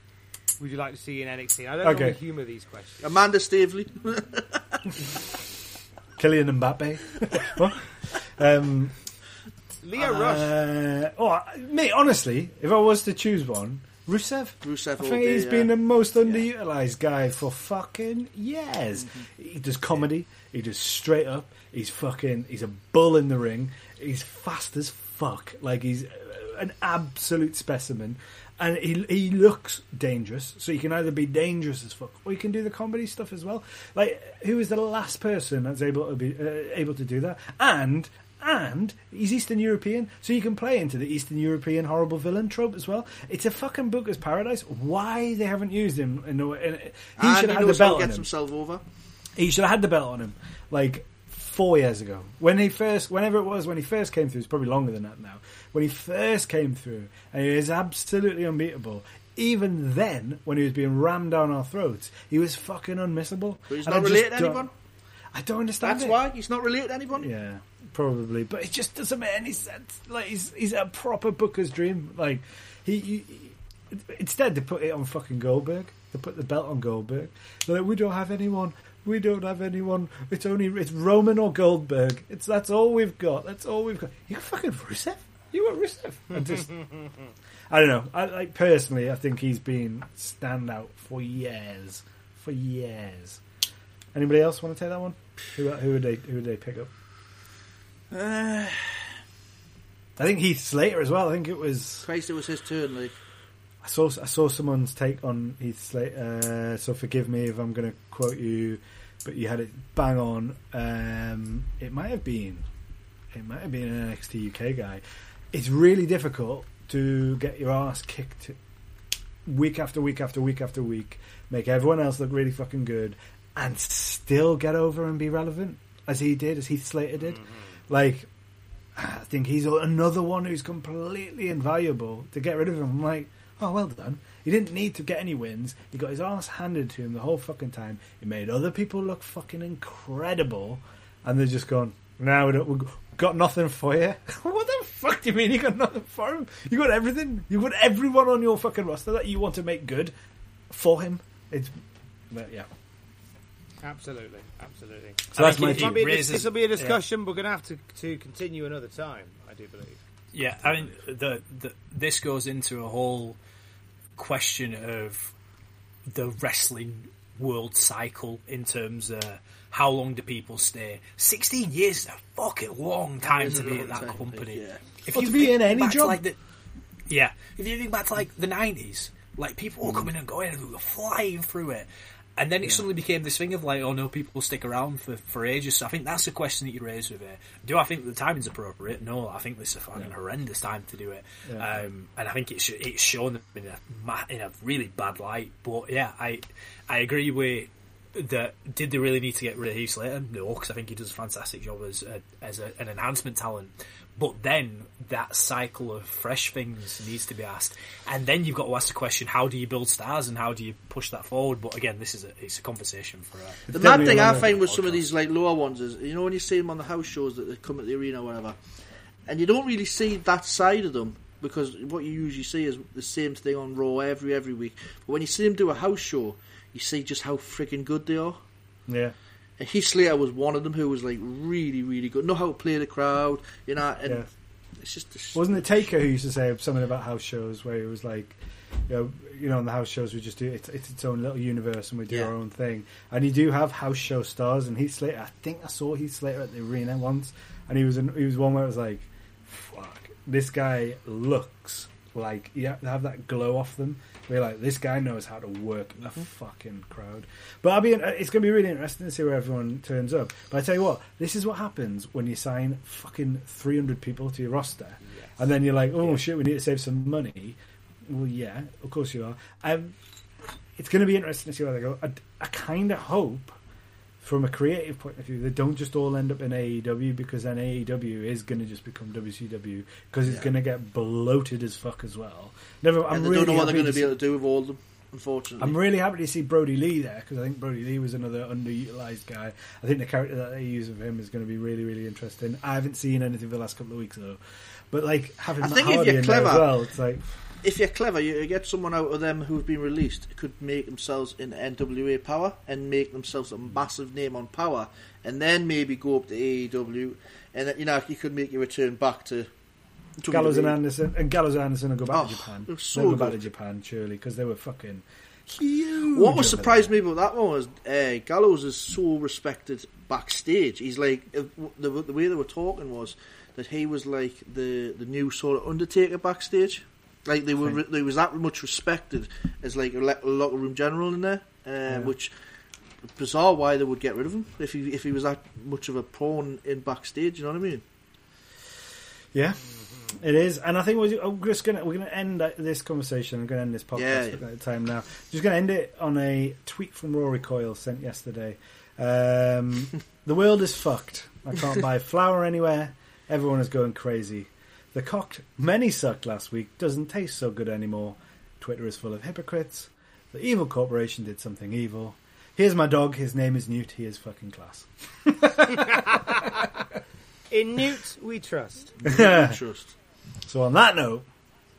would you like to see in NXT? I don't Okay. know the humour these questions. Amanda Staveley. Kylian Mbappe. what? Um, Lio Rush. uh, oh, mate, honestly, if I was to choose one, Rusev. Rusev I all think day, he's yeah. been the most underutilized guy for fucking years. Mm-hmm. He does comedy. He does straight up. He's fucking. He's a bull in the ring. He's fast as fuck. Like he's an absolute specimen. And he he looks dangerous, so he can either be dangerous as fuck, or he can do the comedy stuff as well. Like, who is the last person that's able to be uh, able to do that? And and he's Eastern European, so you can play into the Eastern European horrible villain trope as well. It's a fucking Booker's paradise. Why they haven't used him? In, in, he should have had the belt to on him. himself over. He should have had the belt on him like four years ago when he first, whenever it was when he first came through. It's probably longer than that now. When he first came through, and he was absolutely unbeatable. Even then, when he was being rammed down our throats, he was fucking unmissable. But he's And not I related to anyone. I don't understand. That's it. why he's not related to anyone. Yeah, probably, but it just doesn't make any sense. Like he's he's a proper Booker's dream. Like he, he instead they put it on fucking Goldberg. They put the belt on Goldberg. They're like, we don't have anyone. We don't have anyone. It's only it's Roman or Goldberg. It's that's all we've got. That's all we've got. You fucking Rusev. You were Rusev? I just I don't know. I like personally. I think he's been standout for years. For years. Anybody else want to take that one? Who, who would they who would they pick up? Uh, I think Heath Slater as well. I think it was. Christ, it was his turn. Like, I saw I saw someone's take on Heath Slater. Uh, so forgive me if I'm going to quote you, but you had it bang on. Um, it might have been, it might have been an NXT UK guy. It's really difficult to get your ass kicked week after week after week after week, make everyone else look really fucking good, and still get over and be relevant as he did, as Heath Slater did. Like, I think he's another one who's completely invaluable. To get rid of him, I'm like, oh, well done. He didn't need to get any wins. He got his ass handed to him the whole fucking time. He made other people look fucking incredible, and they're just gone. Now we don't, we've got nothing for you. what the fuck do you mean you got nothing for him? You got everything. You got everyone on your fucking roster that you want to make good for him. It's, but yeah. Absolutely, absolutely. So I that's think my it- This, might be a, raises- this will be a discussion. We're going to have to to continue another time. I do believe. Yeah, I mean, the, the this goes into a whole question of the wrestling world cycle in terms of how long do people stay? Sixteen years is a fucking long time to be at that company. yeah. If Well, you to be in any job. like the, yeah. If you think back to like the nineties, like people were coming and going and we were flying through it. And then it suddenly became this thing of like, oh no, people will stick around for, for ages. So I think that's the question that you raise with it. Do I think the timing's appropriate? No, I think this is a fucking horrendous time to do it. Yeah. Um, and I think it's it's shown in a in a really bad light. But yeah, I I agree with that. Did they really need to get rid of Heath Slater? No, because I think he does a fantastic job as a, as a, an enhancement talent. But then that cycle of fresh things needs to be asked, and then you've got to ask the question: How do you build stars and how do you push that forward? But again, this is a it's a conversation for. Uh, The definitely mad thing I find with some of these like lower ones is, you know, when you see them on the house shows that they come at the arena or whatever, and you don't really see that side of them because what you usually see is the same thing on Raw every every week. But when you see them do a house show, you see just how freaking good they are. Yeah. And Heath Slater was one of them who was like really, really good. Know how to play the crowd, you know. And Yeah. it's just Wasn't it Taker who used to say something about house shows where he was like, you know, you know, in the house shows we just do it's, it's its own little universe and we do Yeah. our own thing. And you do have house show stars and Heath Slater. I think I saw Heath Slater at the arena once, and he was in, he was one where it was like, fuck, this guy looks like to have that glow off them. We're like, this guy knows how to work a fucking crowd. But I'll be, it's going to be really interesting to see where everyone turns up. But I tell you what, this is what happens when you sign fucking 300 people to your roster. And then you're like, oh shit, we need to save some money. Well, yeah, of course you are. Um, it's going to be interesting to see where they go. I, I kind of hope, from a creative point of view, they don't just all end up in AEW because then AEW is going to just become WCW because it's Yeah. going to get bloated as fuck as well. Never, I'm they really don't know what they're going to be able to do with all of them. unfortunately. I'm really happy to see Brodie Lee there because I think Brodie Lee was another underutilized guy. I think the character that they use of him is going to be really, really interesting. I haven't seen anything for the last couple of weeks though, but like having I Matt if Hardy you're in there as well, it's like if you're clever, you get someone out of them who've been released could make themselves in NWA Power and make themselves a massive name on Power, and then maybe go up to AEW, and then, you know you could make your return back to Gallows and Anderson and Gallows and Anderson will go back Oh, to Japan. so They'll go back to. Japan surely because they were fucking huge. What was surprised me about that one was uh, Gallows is so respected backstage. He's like uh, the, the way they were talking was that he was like the the new sort of Undertaker backstage. Like they were, they was that much respected as like a, le- a locker room general in there, uh, Yeah. which bizarre why they would get rid of him if he if he was that much of a pawn in backstage. You know what I mean? Yeah, it is, and I think we're, just gonna we're gonna end this conversation. I'm gonna end this podcast Yeah. looking at the time now. Just gonna end it on a tweet from Rory Coyle sent yesterday. Um, the world is fucked. I can't buy flour anywhere. Everyone is going crazy. The cocked many sucked last week doesn't taste so good anymore. Twitter is full of hypocrites. The evil corporation did something evil. Here's my dog. His name is Newt. He is fucking class. In Newt, we trust. Trust. So on that note,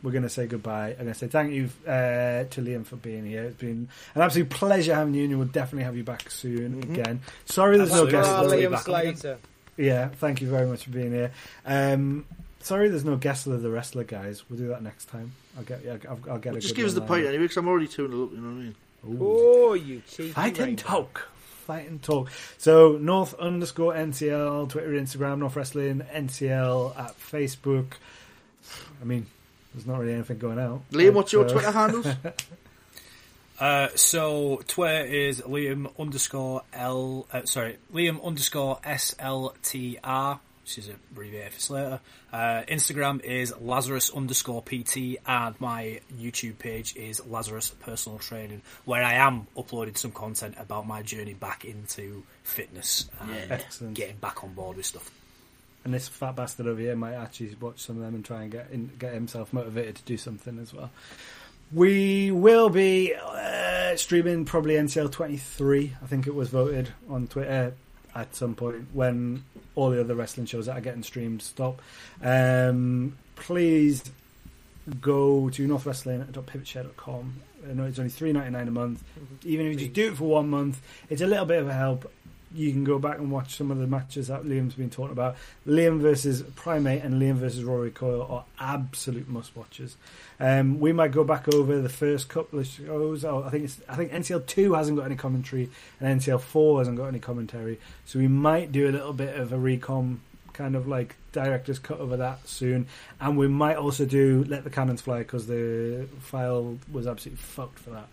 we're going to say goodbye. I'm going to say thank you uh, to Liam for being here. It's been an absolute pleasure having you, and we'll definitely have you back soon again. Sorry, there's no Absolutely. guest. Oh, Absolutely. Liam back. Slater. Yeah, thank you very much for being here. Um, sorry, there's no guest of the wrestler guys. We'll do that next time. I'll get. Yeah, I'll, I'll get a Just good give us the point anyway, because I'm already tuning it up. You know what I mean? Ooh. Oh, you cheeky Fight and rainbow. talk. Fight and talk. So North underscore NCL, Twitter, Instagram, North Wrestling, NCL at Facebook. I mean, there's not really anything going out. Liam, what's your So- Twitter handles? Uh, so Twitter is Liam underscore L. Uh, sorry, Liam underscore SLTR, which is a abbreviated for Slater. Uh, Instagram is Lazarus underscore PT, and my YouTube page is Lazarus Personal Training, where I am uploading some content about my journey back into fitness and Excellent. getting back on board with stuff. And this fat bastard over here might actually watch some of them and try and get in, get himself motivated to do something as well. We will be uh, streaming probably NCL 23. I think it was voted on Twitter at some point when all the other wrestling shows that are getting streamed stop. Um, please go to northwrestling.pivotshare.com. I know it's only three ninety nine a month. Even if you just do it for one month, it's a little bit of a help. You can go back and watch some of the matches that Liam's been talking about. Liam versus Primate and Liam versus Rory Coyle are absolute must watches. Um, we might go back over the first couple of shows. Oh, I think I think NCL two hasn't got any commentary and NCL four hasn't got any commentary. So we might do a little bit of a recom kind of like director's cut over that soon, and we might also do let the cannons fly because the file was absolutely fucked for that.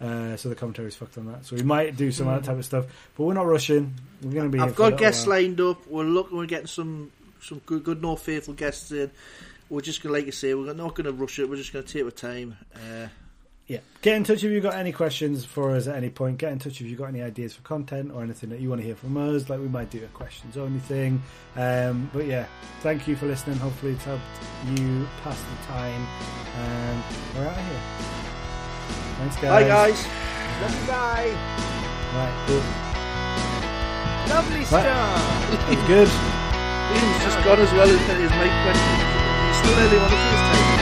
Uh, so the commentary's fucked on that. So we might do some of that type of stuff, but we're not rushing. We're going to be. I've got guests while. lined up. We're looking. We're getting some some good, good, no faithful guests in. We're just gonna, like you say, we're not going to rush it. We're just going to take our time. Uh, Yeah. Get in touch if you've got any questions for us at any point. Get in touch if you've got any ideas for content or anything that you want to hear from us. Like we might do a questions only thing. Um, but yeah, thank you for listening. Hopefully it's helped you pass the time. And we're out of here. Thanks guys. Bye, guys. Lovely guy. Right, cool. Lovely Right. stuff. It's good. Ian's just gone as well as his mic question. He's still early on the first time.